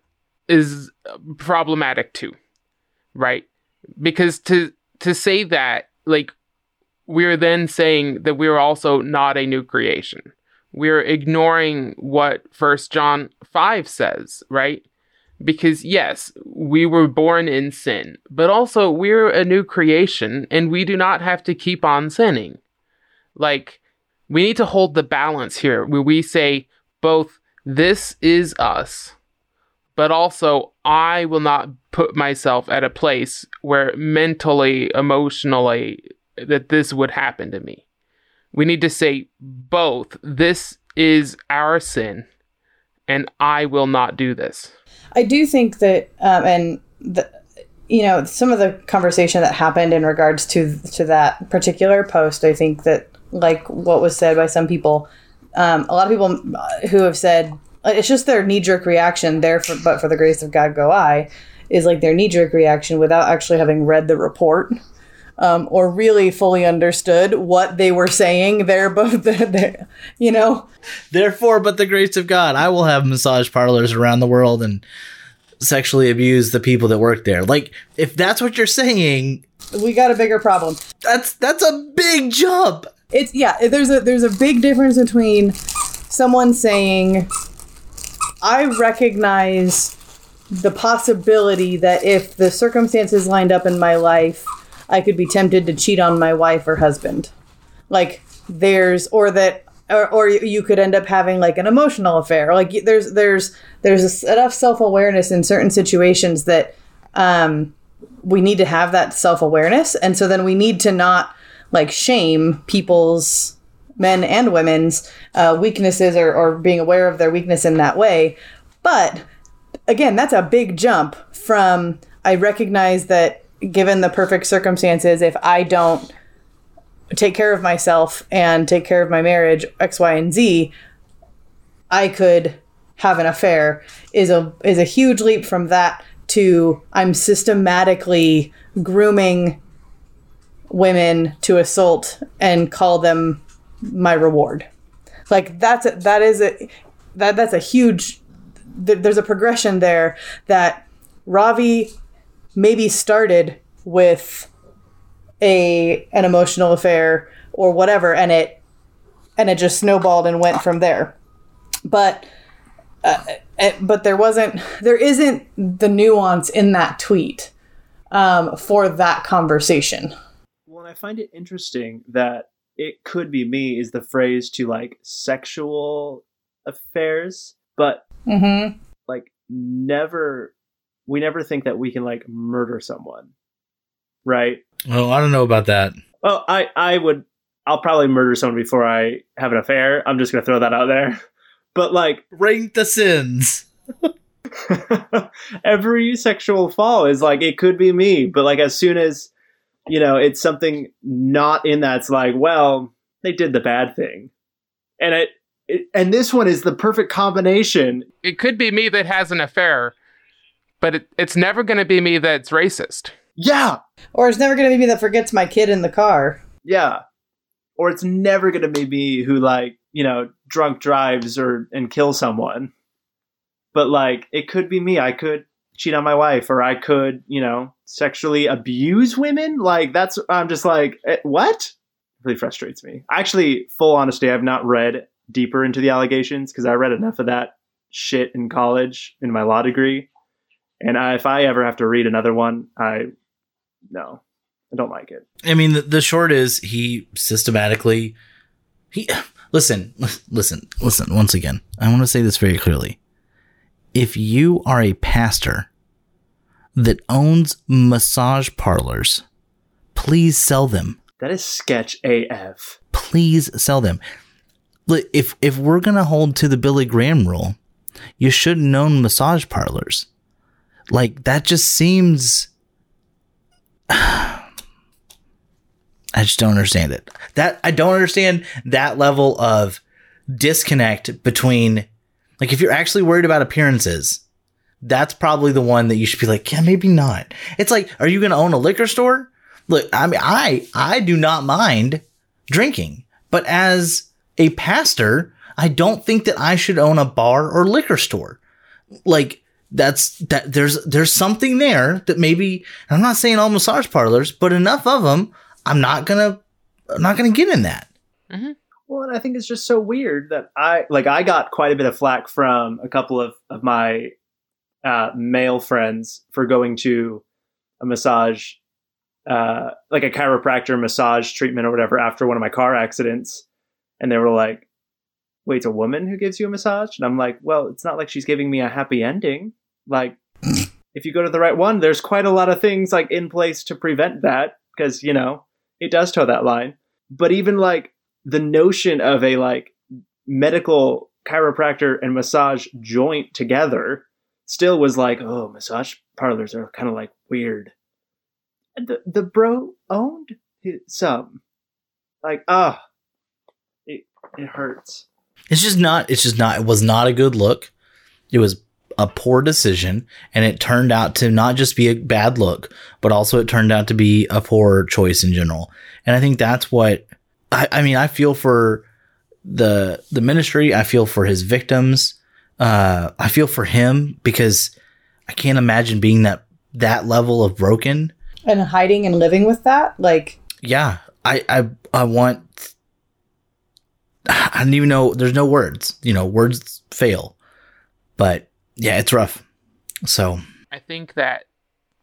is problematic too. Right? Because to to say that like we're then saying that we're also not a new creation. We're ignoring what First John 5 says, right? Because yes, we were born in sin, but also we're a new creation and we do not have to keep on sinning. Like, we need to hold the balance here where we say both this is us, but also I will not put myself at a place where mentally, emotionally, that this would happen to me. We need to say both this is our sin and I will not do this. I do think that, um, and the, you know, some of the conversation that happened in regards to to that particular post, I think that, like what was said by some people, um, a lot of people who have said it's just their knee jerk reaction. There, for, but for the grace of God, go I, is like their knee jerk reaction without actually having read the report. Um, or really fully understood what they were saying. They're both, they're, you know, Therefore, but the grace of God, I will have massage parlors around the world and sexually abuse the people that work there. Like, if that's what you're saying, we got a bigger problem. that's that's a big jump. It's yeah there's a there's a big difference between someone saying, I recognize the possibility that if the circumstances lined up in my life, I could be tempted to cheat on my wife or husband. Like, there's, or that, or, or you could end up having like an emotional affair. Like, there's, there's, there's enough self awareness in certain situations that, um, we need to have that self awareness. And so then we need to not like shame people's men and women's uh, weaknesses or, or being aware of their weakness in that way. But again, that's a big jump from I recognize that given the perfect circumstances, if I don't take care of myself and take care of my marriage, X, Y, and Z, I could have an affair is a is a huge leap from that to I'm systematically grooming women to assault and call them my reward. Like that's a, that is a that that's a huge th- there's a progression there that Ravi maybe started with a an emotional affair or whatever and it and it just snowballed and went from there. But uh, but there wasn't there isn't the nuance in that tweet um, for that conversation. Well, and I find it interesting that it could be me is the phrase to like sexual affairs, but Mm-hmm. like never we never think that we can like murder someone. Right? Well, I don't know about that. Well, I I would I'll probably murder someone before I have an affair. I'm just gonna throw that out there. But like Rank the sins. every sexual fall is like it could be me, but like as soon as you know it's something not in that's like, well, they did the bad thing, and it, it and this one is the perfect combination. It could be me that has an affair, but it, it's never going to be me that's racist. Yeah, Or it's never going to be me that forgets my kid in the car. yeah, or it's never gonna be me who like you know drunk drives or and kill someone, but like it could be me. I could cheat on my wife, or I could you know sexually abuse women. Like that's I'm just like eh, what really frustrates me. Actually, full honesty, I've not read deeper into the allegations because I read enough of that shit in college in my law degree, and I, if I ever have to read another one, I no, I don't like it. I mean, the, the short is he systematically he listen, listen, listen. Once again, I want to say this very clearly. If you are a pastor that owns massage parlors, please sell them. That is sketch AF. Please sell them. Look, If if we're gonna hold to the Billy Graham rule, you shouldn't own massage parlors. Like that just seems. I just don't understand it. That I don't understand that level of disconnect between like if you're actually worried about appearances, that's probably the one that you should be like, yeah, maybe not. It's like, are you going to own a liquor store? Look, I mean, I I do not mind drinking, but as a pastor, I don't think that I should own a bar or liquor store. Like that's that there's there's something there that maybe I'm not saying all massage parlors, but enough of them, I'm not gonna I'm not gonna get in that. Mm-hmm. Well, and I think it's just so weird that I like I got quite a bit of flack from a couple of of my uh, male friends for going to a massage, uh, like a chiropractor massage treatment or whatever after one of my car accidents, and they were like, "Wait, it's a woman who gives you a massage?" And I'm like, "Well, it's not like she's giving me a happy ending. Like, if you go to the right one, there's quite a lot of things like in place to prevent that because you know it does toe that line. But even like the notion of a like medical chiropractor and massage joint together still was like, oh, massage parlors are kind of like weird. The the bro owned some, like ah, it it hurts. It's just not. It's just not. It was not a good look. It was a poor decision, and it turned out to not just be a bad look, but also it turned out to be a poor choice in general. And I think that's what I, I mean. I feel for the the ministry. I feel for his victims. Uh, I feel for him because I can't imagine being that that level of broken. And hiding and living with that, like Yeah, I I I want I don't even know. There's no words. You know, words fail. But yeah, it's rough. So I think that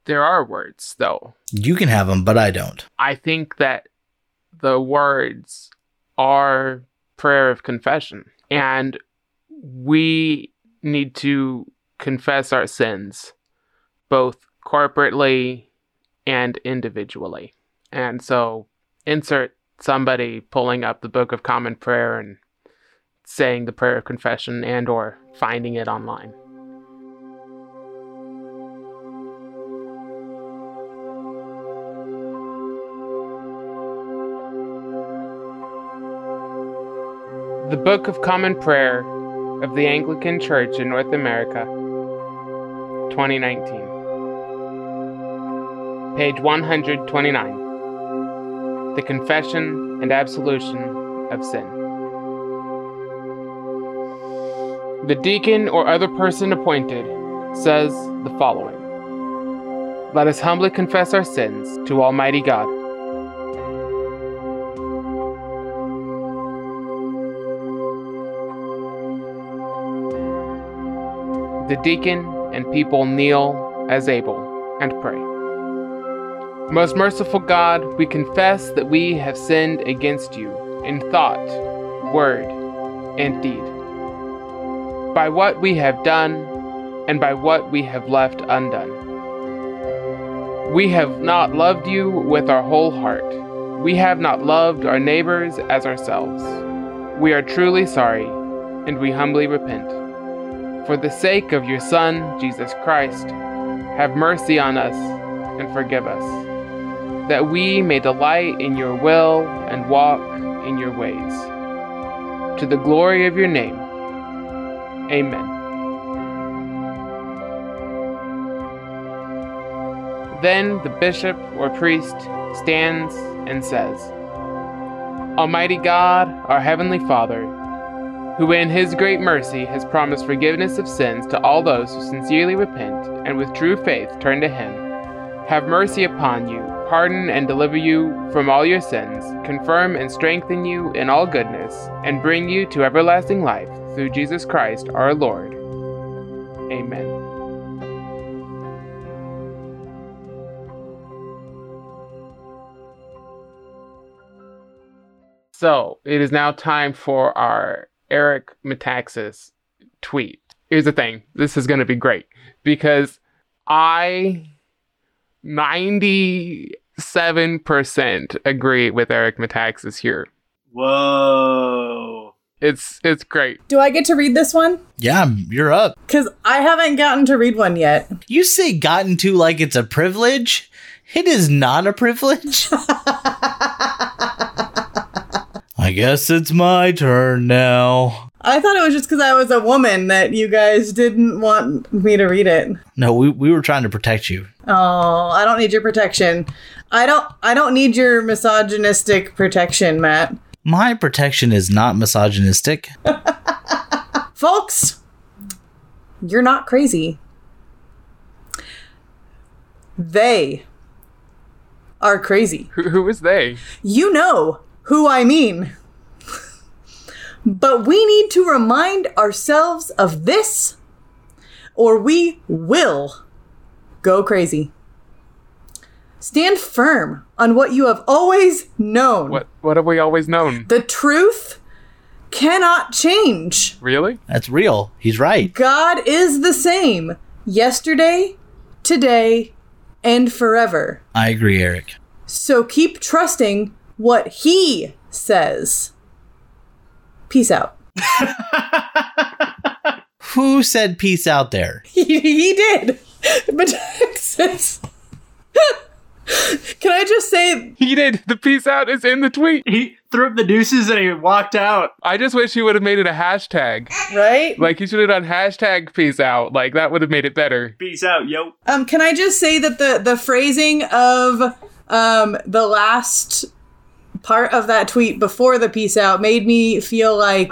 there are words, though. you can have them, but I don't. I think that the words are prayer of confession. And we need to confess our sins, both corporately and individually. And so insert somebody pulling up the Book of Common Prayer and saying the prayer of confession and or finding it online. The Book of Common Prayer of the Anglican Church in North America, 2019. Page 129. The Confession and Absolution of Sin. The deacon or other person appointed says the following Let us humbly confess our sins to Almighty God. The deacon and people kneel as able and pray. Most merciful God, we confess that we have sinned against you in thought, word, and deed. By what we have done and by what we have left undone. We have not loved you with our whole heart. We have not loved our neighbors as ourselves. We are truly sorry and we humbly repent. For the sake of your Son, Jesus Christ, have mercy on us and forgive us, that we may delight in your will and walk in your ways. To the glory of your name. Amen. Then the bishop or priest stands and says, Almighty God, our Heavenly Father, who in his great mercy has promised forgiveness of sins to all those who sincerely repent and with true faith turn to him, have mercy upon you, pardon and deliver you from all your sins, confirm and strengthen you in all goodness, and bring you to everlasting life through Jesus Christ our Lord. Amen. So it is now time for our Eric Metaxas tweet. Here's the thing this is going to be great because I 97% agree with Eric Metaxas here. Whoa. It's it's great. Do I get to read this one? Yeah, you're up. Because I haven't gotten to read one yet. You say gotten to like it's a privilege. It is not a privilege. I guess it's my turn now. I thought it was just because I was a woman that you guys didn't want me to read it. No, we, we were trying to protect you. Oh, I don't need your protection. I don't. I don't need your misogynistic protection, Matt. My protection is not misogynistic. Folks, you're not crazy. They are crazy. Who, who is they? You know who I mean. But we need to remind ourselves of this, or we will go crazy. Stand firm on what you have always known. What what have we always known? The truth cannot change. Really? That's real. He's right. God is the same yesterday, today, and forever. I agree, Eric. So keep trusting what He says. Peace out. Who said peace out there? he, he did. But Texas. Can I just say, He did. The peace out is in the tweet. He threw up the deuces and he walked out. I just wish he would have made it a hashtag. right? Like he should have done hashtag peace out. Like that would have made it better. Peace out, yo. Um, can I just say that the the phrasing of um the last part of that tweet before the peace out made me feel like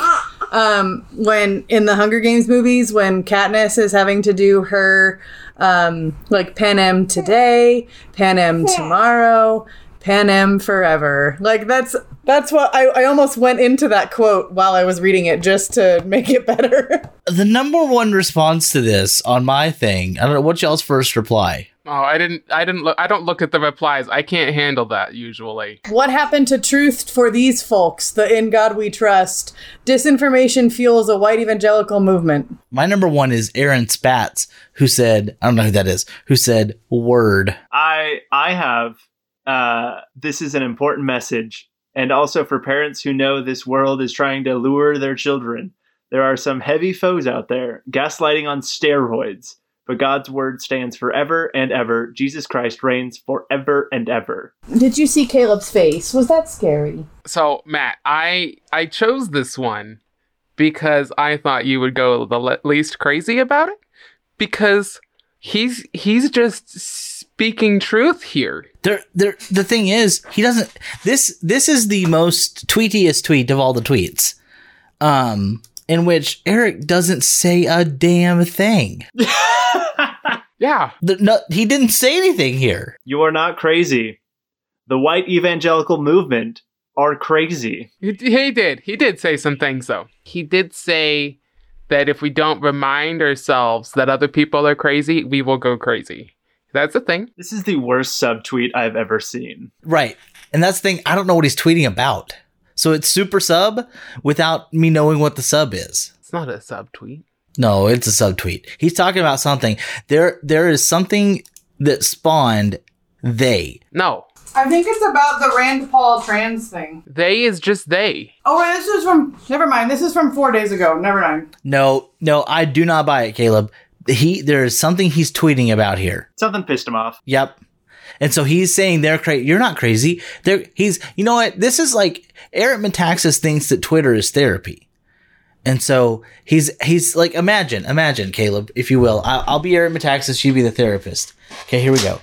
um when in the Hunger Games movies when Katniss is having to do her um like Panem today, Panem tomorrow, Panem forever. Like that's that's what I, I almost went into that quote while I was reading it just to make it better. The number one response to this on my thing, I don't know what y'all's first reply. Oh, I didn't. I didn't look. I don't look at the replies. I can't handle that usually. what happened to truth for these folks? The in God we trust. Disinformation fuels a white evangelical movement. My number one is Aaron Spatz, who said, I don't know who that is, who said, word. I I have uh this is an important message and also for parents who know this world is trying to lure their children. There are some heavy foes out there, gaslighting on steroids. But God's word stands forever and ever. Jesus Christ reigns forever and ever. Did you see Caleb's face? Was that scary? So Matt, I I chose this one because I thought you would go the le- least crazy about it because he's he's just speaking truth here. There, there. The thing is, he doesn't. This, this is the most tweetiest tweet of all the tweets, um, in which Eric doesn't say a damn thing. Yeah, The, no, he didn't say anything here. You are not crazy. The white evangelical movement are crazy. he, he did. He did say some things though. He did say that if we don't remind ourselves that other people are crazy, we will go crazy. That's the thing. This is the worst subtweet I've ever seen. Right, and that's the thing. I don't know what he's tweeting about. So it's super sub without me knowing what the sub is. It's not a sub tweet. No, it's a sub tweet. He's talking about something. There, there is something that spawned they. No, I think it's about the Rand Paul trans thing. they is just they. Oh, wait, this is from. Never mind. This is from four days ago. Never mind. No, no, I do not buy it, Caleb. He, there is something he's tweeting about here. Something pissed him off. Yep. And so he's saying they're crazy. You're not crazy. They're, he's, you know what? This is like Eric Metaxas thinks that Twitter is therapy. And so he's, he's like, imagine, imagine, Caleb, if you will. I'll, I'll be Eric Metaxas. You be the therapist. Okay, here we go.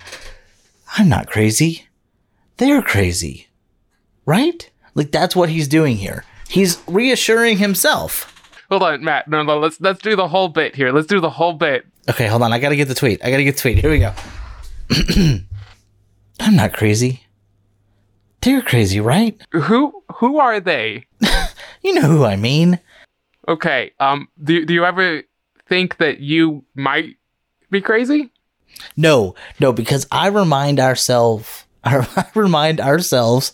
I'm not crazy. They're crazy. Right? Like that's what he's doing here. He's reassuring himself. Hold on, Matt. No, no. Let's let's do the whole bit here. Let's do the whole bit. Okay, hold on. I gotta get the tweet. I gotta get the tweet. Here we go. I'm not crazy. They're crazy, right? Who who are they? You know who I mean. Okay. Um. Do do you ever think that you might be crazy? No, no, because I remind ourselves, I remind ourselves,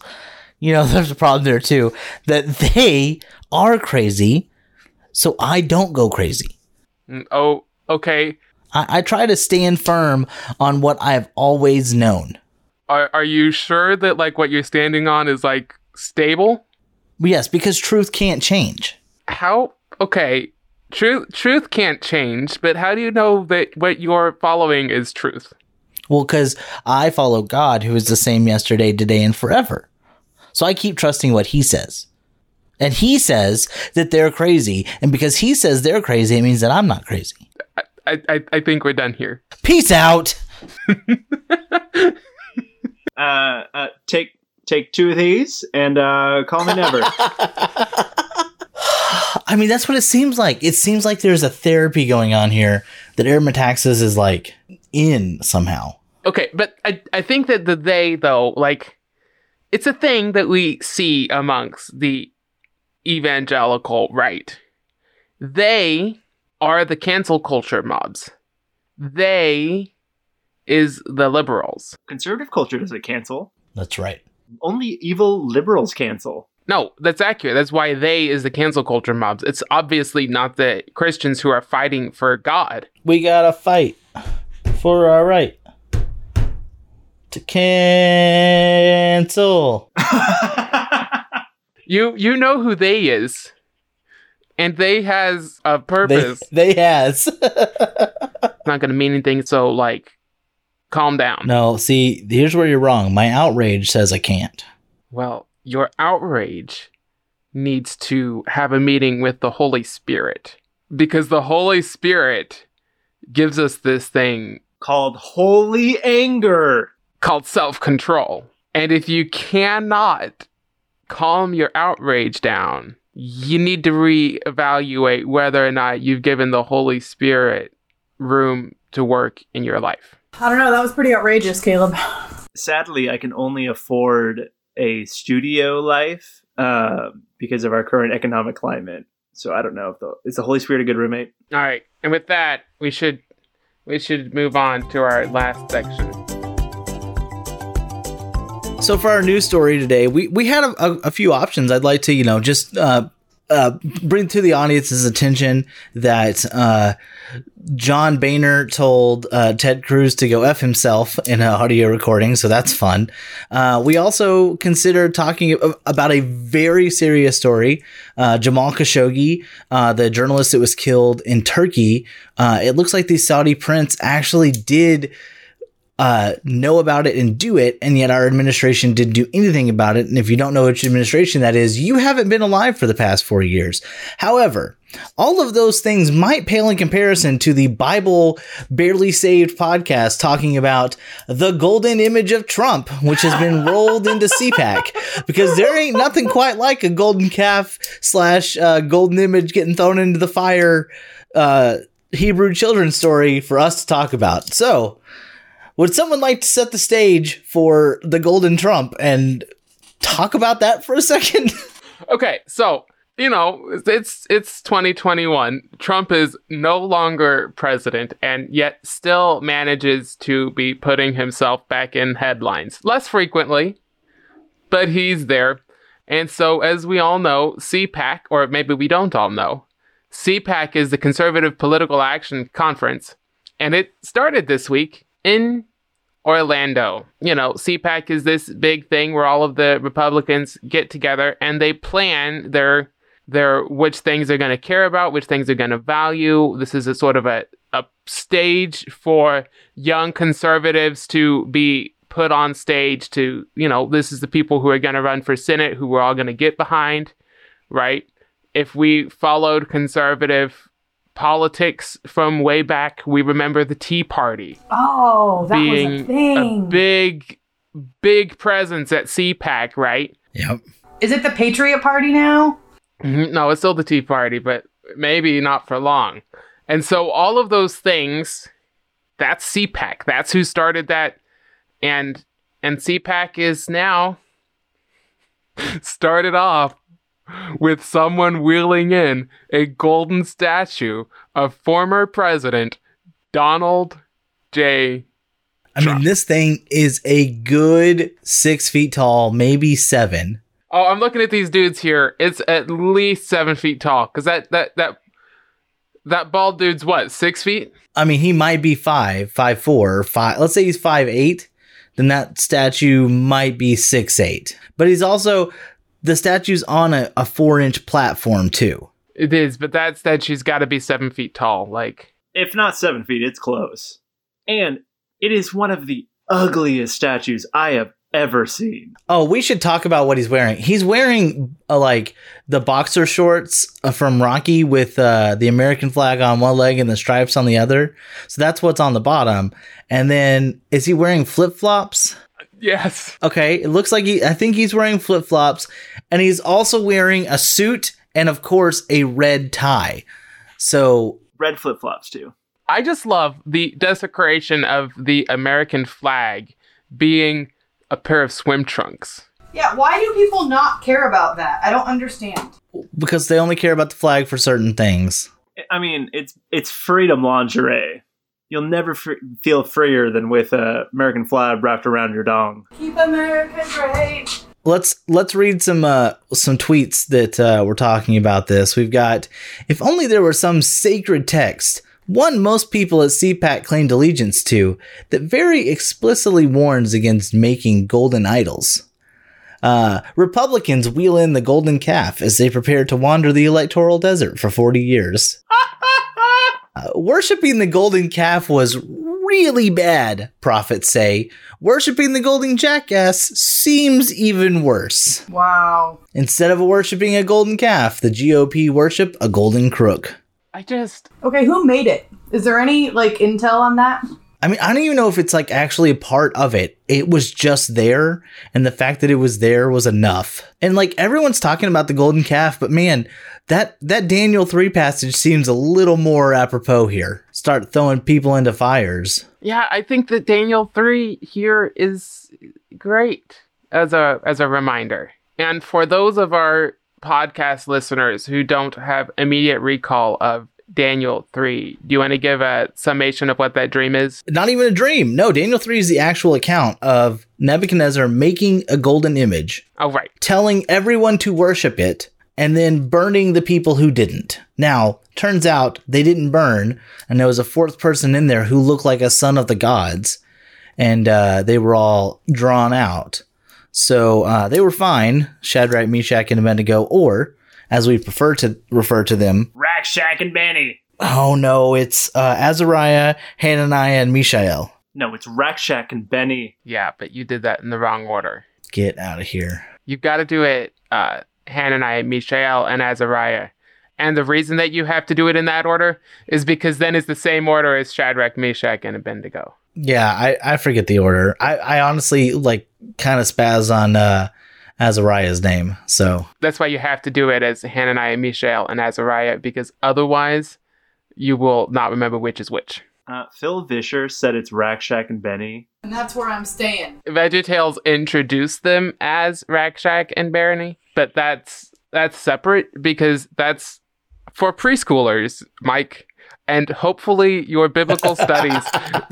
you know, there's a problem there too, that they are crazy, so I don't go crazy. Mm, Oh. Okay. I, I try to stand firm on what I've always known. Are are you sure that like what you're standing on is like stable? Yes, because truth can't change. How? Okay. Truth truth can't change, but how do you know that what you're following is truth? Well, because I follow God, who is the same yesterday, today, and forever. So I keep trusting what He says. And He says that they're crazy. And because He says they're crazy, it means that I'm not crazy. I I, I think we're done here. Peace out. Uh, uh take take two of these and uh call me never. I mean, that's what it seems like. It seems like there's a therapy going on here that Eric Metaxas is like in somehow. Okay, but I I think that the they though, like it's a thing that we see amongst the evangelical right. They are the cancel culture mobs. They is the liberals. Conservative culture doesn't cancel. That's right. Only evil liberals cancel. No, that's accurate. That's why they is the cancel culture mobs. It's obviously not the Christians who are fighting for God. We gotta fight for our right to cancel. You you know who they is. And they has a purpose. they has. It's not gonna mean anything, so like calm down. no, see, here's where you're wrong. My outrage says I can't. Well, your outrage needs to have a meeting with the Holy Spirit. Because the Holy Spirit gives us this thing Called holy anger. called self control. And if you cannot calm your outrage down, you need to reevaluate whether or not you've given the Holy Spirit room to work in your life. I don't know. That was pretty outrageous, Caleb. Sadly, I can only afford a studio life uh, because of our current economic climate. So I don't know if the is the Holy Spirit a good roommate. All right, and with that, we should we should move on to our last section. So for our news story today, we, we had a, a, a few options. I'd like to, you know, just uh, uh, bring to the audience's attention that uh, John Boehner told uh, Ted Cruz to go f himself in an audio recording, so that's fun. Uh, we also considered talking about a very serious story. Uh, Jamal Khashoggi, the journalist that was killed in Turkey, it looks like the Saudi prince actually did uh, know about it and do it, and yet our administration didn't do anything about it. And if you don't know which administration that is, you haven't been alive for the past four years. However, all of those things might pale in comparison to the Bible Barely Saved podcast talking about the golden image of Trump, which has been rolled into CPAC, because there ain't nothing quite like a golden calf slash uh, golden image getting thrown into the fire uh, Hebrew children's story for us to talk about. So, would someone like to set the stage for the Golden Trump and talk about that for a second? okay, so you know it's it's 2021. Trump is no longer president, and yet still manages to be putting himself back in headlines less frequently, but he's there. And so, as we all know, CPAC, or maybe we don't all know, CPAC is the Conservative Political Action Conference, and it started this week in Orlando. You know, CPAC is this big thing where all of the Republicans get together and they plan their their which things they're going to care about, which things they're going to value. This is a sort of a a stage for young conservatives to be put on stage to, you know, this is the people who are going to run for Senate who we're all going to get behind, right? If we followed conservative politics from way back. We remember the Tea Party. Oh, that being was a thing. A big, big presence at CPAC, right? Yep. Is it the Patriot Party now? Mm-hmm. No, it's still the Tea Party, but maybe not for long. And so all of those things, that's CPAC. That's who started that. And and CPAC is now started off with someone wheeling in a golden statue of former President Donald J. I mean, this thing is a good six feet tall, maybe seven. Oh, I'm looking at these dudes here. It's at least seven feet tall. Cause that that that that bald dude's what, six feet? I mean, he might be five, five four, five. Let's say he's five eight. Then that statue might be six eight. But he's also the statue's on a, a four inch platform too. It is, but that statue's got to be seven feet tall. Like, if not seven feet, it's close. And it is one of the ugliest statues I have ever seen. Oh, we should talk about what he's wearing. He's wearing uh, like the boxer shorts uh, from Rocky with uh, the American flag on one leg and the stripes on the other. So that's what's on the bottom. And then is he wearing flip flops? Yes. Okay, it looks like he I think he's wearing flip-flops and he's also wearing a suit and of course a red tie. So, red flip-flops too. I just love the desecration of the American flag being a pair of swim trunks. Yeah, why do people not care about that? I don't understand. Because they only care about the flag for certain things. I mean, it's it's freedom lingerie you'll never f- feel freer than with a American flag wrapped around your dong. Keep America great. Let's let's read some uh, some tweets that uh, we're talking about this. We've got if only there were some sacred text, one most people at CPAC claimed allegiance to, that very explicitly warns against making golden idols. Uh, Republicans wheel in the golden calf as they prepare to wander the electoral desert for 40 years. Uh, worshipping the golden calf was really bad, prophets say. Worshipping the golden jackass seems even worse. Wow. Instead of worshipping a golden calf, the GOP worship a golden crook. I just. Okay, who made it? Is there any, like, intel on that? I mean, I don't even know if it's like actually a part of it. It was just there, and the fact that it was there was enough. And like everyone's talking about the golden calf, but man, that that Daniel 3 passage seems a little more apropos here. Start throwing people into fires. Yeah, I think that Daniel 3 here is great as a as a reminder. And for those of our podcast listeners who don't have immediate recall of Daniel 3, do you want to give a summation of what that dream is? Not even a dream. No, Daniel 3 is the actual account of Nebuchadnezzar making a golden image, Oh, right. telling everyone to worship it, and then burning the people who didn't. Now, turns out they didn't burn, and there was a fourth person in there who looked like a son of the gods, and uh, they were all drawn out. So uh, they were fine, Shadrach, Meshach, and Abednego, or as we prefer to refer to them, Rack, Shack, and Benny. oh no, it's uh, Azariah, Hananiah, and Mishael. No, it's Rack, Shack, and Benny. Yeah, but you did that in the wrong order. Get out of here. You've got to do it uh, Hananiah, Mishael, and Azariah. And the reason that you have to do it in that order is because then it's the same order as Shadrach, Meshach, and Abednego. Yeah, I, I forget the order. I, I honestly like kind of spaz on uh, Azariah's name. So That's why you have to do it as Hananiah, Mishael, and Azariah, because otherwise you will not remember which is which. Uh, Phil Vischer said it's Rack, Shack, and Benny. And that's where I'm staying. VeggieTales introduced them as Rakshak and Barony, but that's that's separate because that's for preschoolers, Mike. And hopefully your biblical studies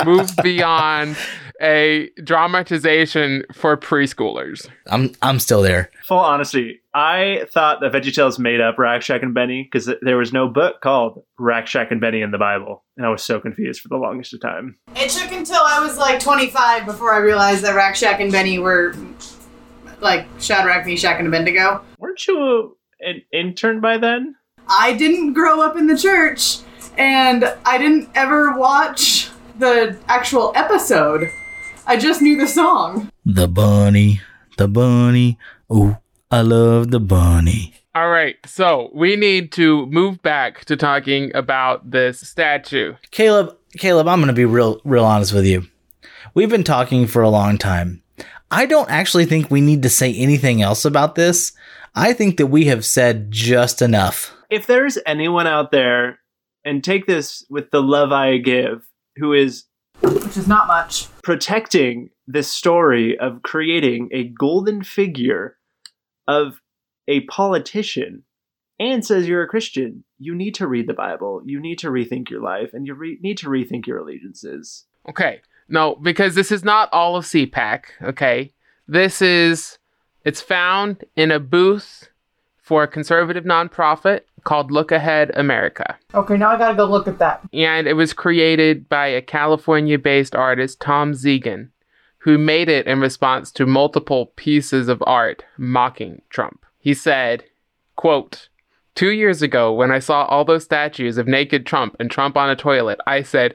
move beyond a dramatization for preschoolers. I'm I'm still there. Full honesty, I thought that VeggieTales made up Rack, Shack, and Benny because there was no book called Rack, Shack, and Benny in the Bible, and I was so confused for the longest of time. It took until I was like 25 before I realized that Rack Shack and Benny were like Shadrach, Meshach, and Abednego. Weren't you an intern by then? I didn't grow up in the church, and I didn't ever watch the actual episode. I just knew the song. The bunny, the bunny. Ooh, I love the bunny. All right, so we need to move back to talking about this statue. Caleb, Caleb, I'm gonna be real real honest with you. We've been talking for a long time. I don't actually think we need to say anything else about this. I think that we have said just enough. If there's anyone out there, and take this with the love I give, who is Which is not much. Protecting this story of creating a golden figure of a politician and says you're a Christian, you need to read the Bible. You need to rethink your life and you re- need to rethink your allegiances. Okay. No, because this is not all of CPAC, okay? This is it's found in a booth for a conservative nonprofit called Look Ahead America. Okay, now I gotta go look at that. And it was created by a California-based artist, Tom Zegan, who made it in response to multiple pieces of art mocking Trump. He said, quote, Two years ago, when I saw all those statues of naked Trump and Trump on a toilet, I said,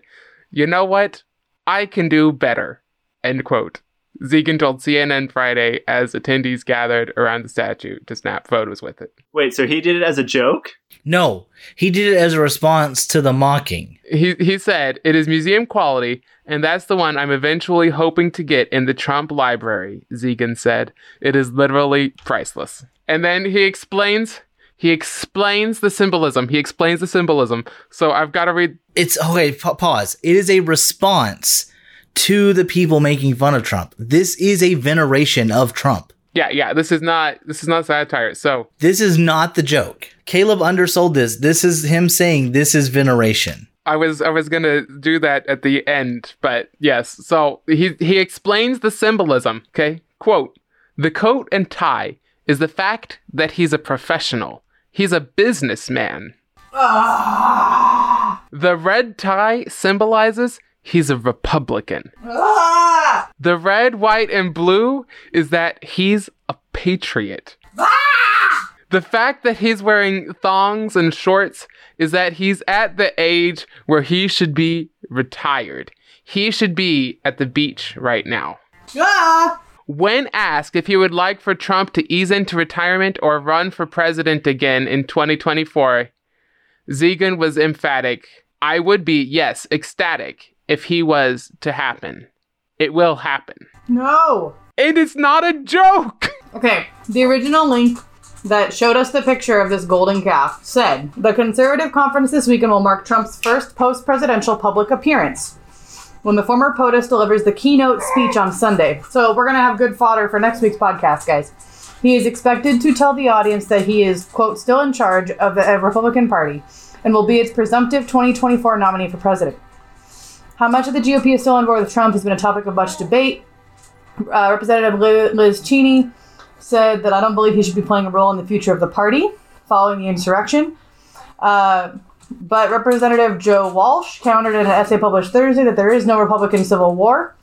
you know what? I can do better. End quote. Zegan told CNN Friday as attendees gathered around the statue to snap photos with it. Wait, so he did it as a joke? No, he did it as a response to the mocking. He, he said, It is museum quality, and that's the one I'm eventually hoping to get in the Trump library, Zegan said. It is literally priceless. And then he explains. He explains the symbolism. He explains the symbolism. So I've got to read It's okay, pa- pause. It is a response to the people making fun of Trump. This is a veneration of Trump. Yeah, yeah. This is not this is not satire. So This is not the joke. Caleb undersold this. This is him saying this is veneration. I was I was gonna do that at the end, but yes. So he he explains the symbolism. Okay, quote: the coat and tie is the fact that he's a professional. He's a businessman. Ah! The red tie symbolizes he's a Republican. Ah! The red, white, and blue is that he's a patriot. The fact that he's wearing thongs and shorts is that he's at the age where he should be retired. He should be at the beach right now. Ah! When asked if he would like for Trump to ease into retirement or run for president again in 2024, Zegan was emphatic. I would be, yes, ecstatic if he was to happen. It will happen. No. It is not a joke. Okay, the original link that showed us the picture of this golden calf said the conservative conference this weekend will mark Trump's first post presidential public appearance when the former POTUS delivers the keynote speech on Sunday. So we're going to have good fodder for next week's podcast, guys. He is expected to tell the audience that he is, quote, still in charge of the Republican Party and will be its presumptive 2024 nominee for president. How much of the GOP is still on board with Trump has been a topic of much debate. Uh, Representative Liz Cheney said that I don't believe he should be playing a role in the future of the party following the insurrection. Uh, but Representative Joe Walsh countered in an essay published Thursday that there is no Republican civil war.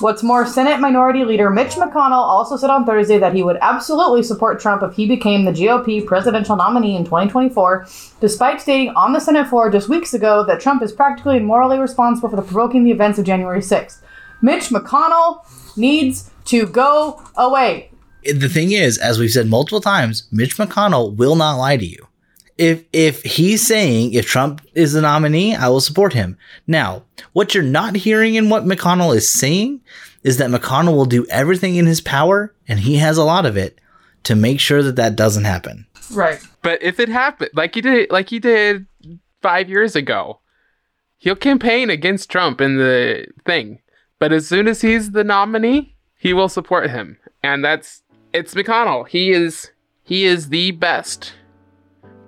What's more, Senate Minority Leader Mitch McConnell also said on Thursday that he would absolutely support Trump if he became the GOP presidential nominee in 2024, despite stating on the Senate floor just weeks ago that Trump is practically and morally responsible for the provoking the events of January 6th. Mitch McConnell needs to go away. the thing is, as we've said multiple times, Mitch McConnell will not lie to you. If if he's saying if Trump is the nominee, I will support him. Now, what you're not hearing in what McConnell is saying is that McConnell will do everything in his power, and he has a lot of it, to make sure that that doesn't happen. Right. But if it happened, like he did, like he did five years ago, he'll campaign against Trump in the thing. But as soon as he's the nominee, he will support him, and that's it's McConnell. He is he is the best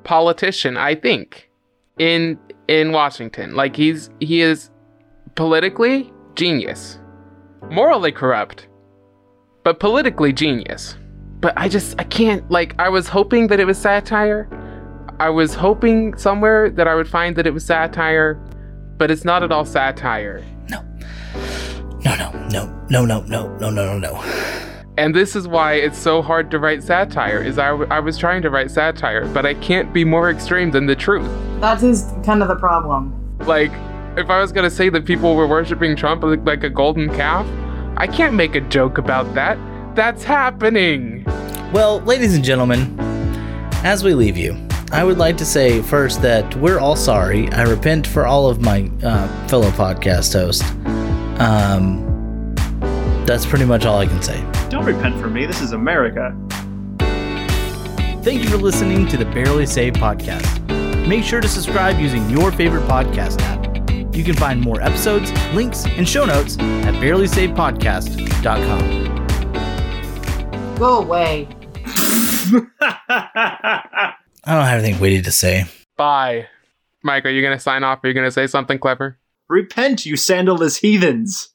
politician, I think, in in Washington. Like he's he is politically genius, morally corrupt, but politically genius. But I just I can't like I was hoping that it was satire. I was hoping somewhere that I would find that it was satire, but it's not at all satire. No, no, no, no, no, no, no, no, no, no. And this is why it's so hard to write satire. Is I, w- I was trying to write satire, but I can't be more extreme than the truth. That is kind of the problem. Like, if I was gonna say that people were worshiping Trump like, like a golden calf, I can't make a joke about that. That's happening. Well, ladies and gentlemen, as we leave you, I would like to say first that we're all sorry. I repent for all of my uh, fellow podcast hosts. Um, that's pretty much all I can say. Don't repent for me. This is America. Thank you for listening to the Barely Saved podcast. Make sure to subscribe using your favorite podcast app. You can find more episodes, links, and show notes at barelysavedpodcast.com. Go away. I don't have anything witty to say. Bye. Mike, are you gonna sign off? Are you gonna say something clever? Repent, you sandalless heathens.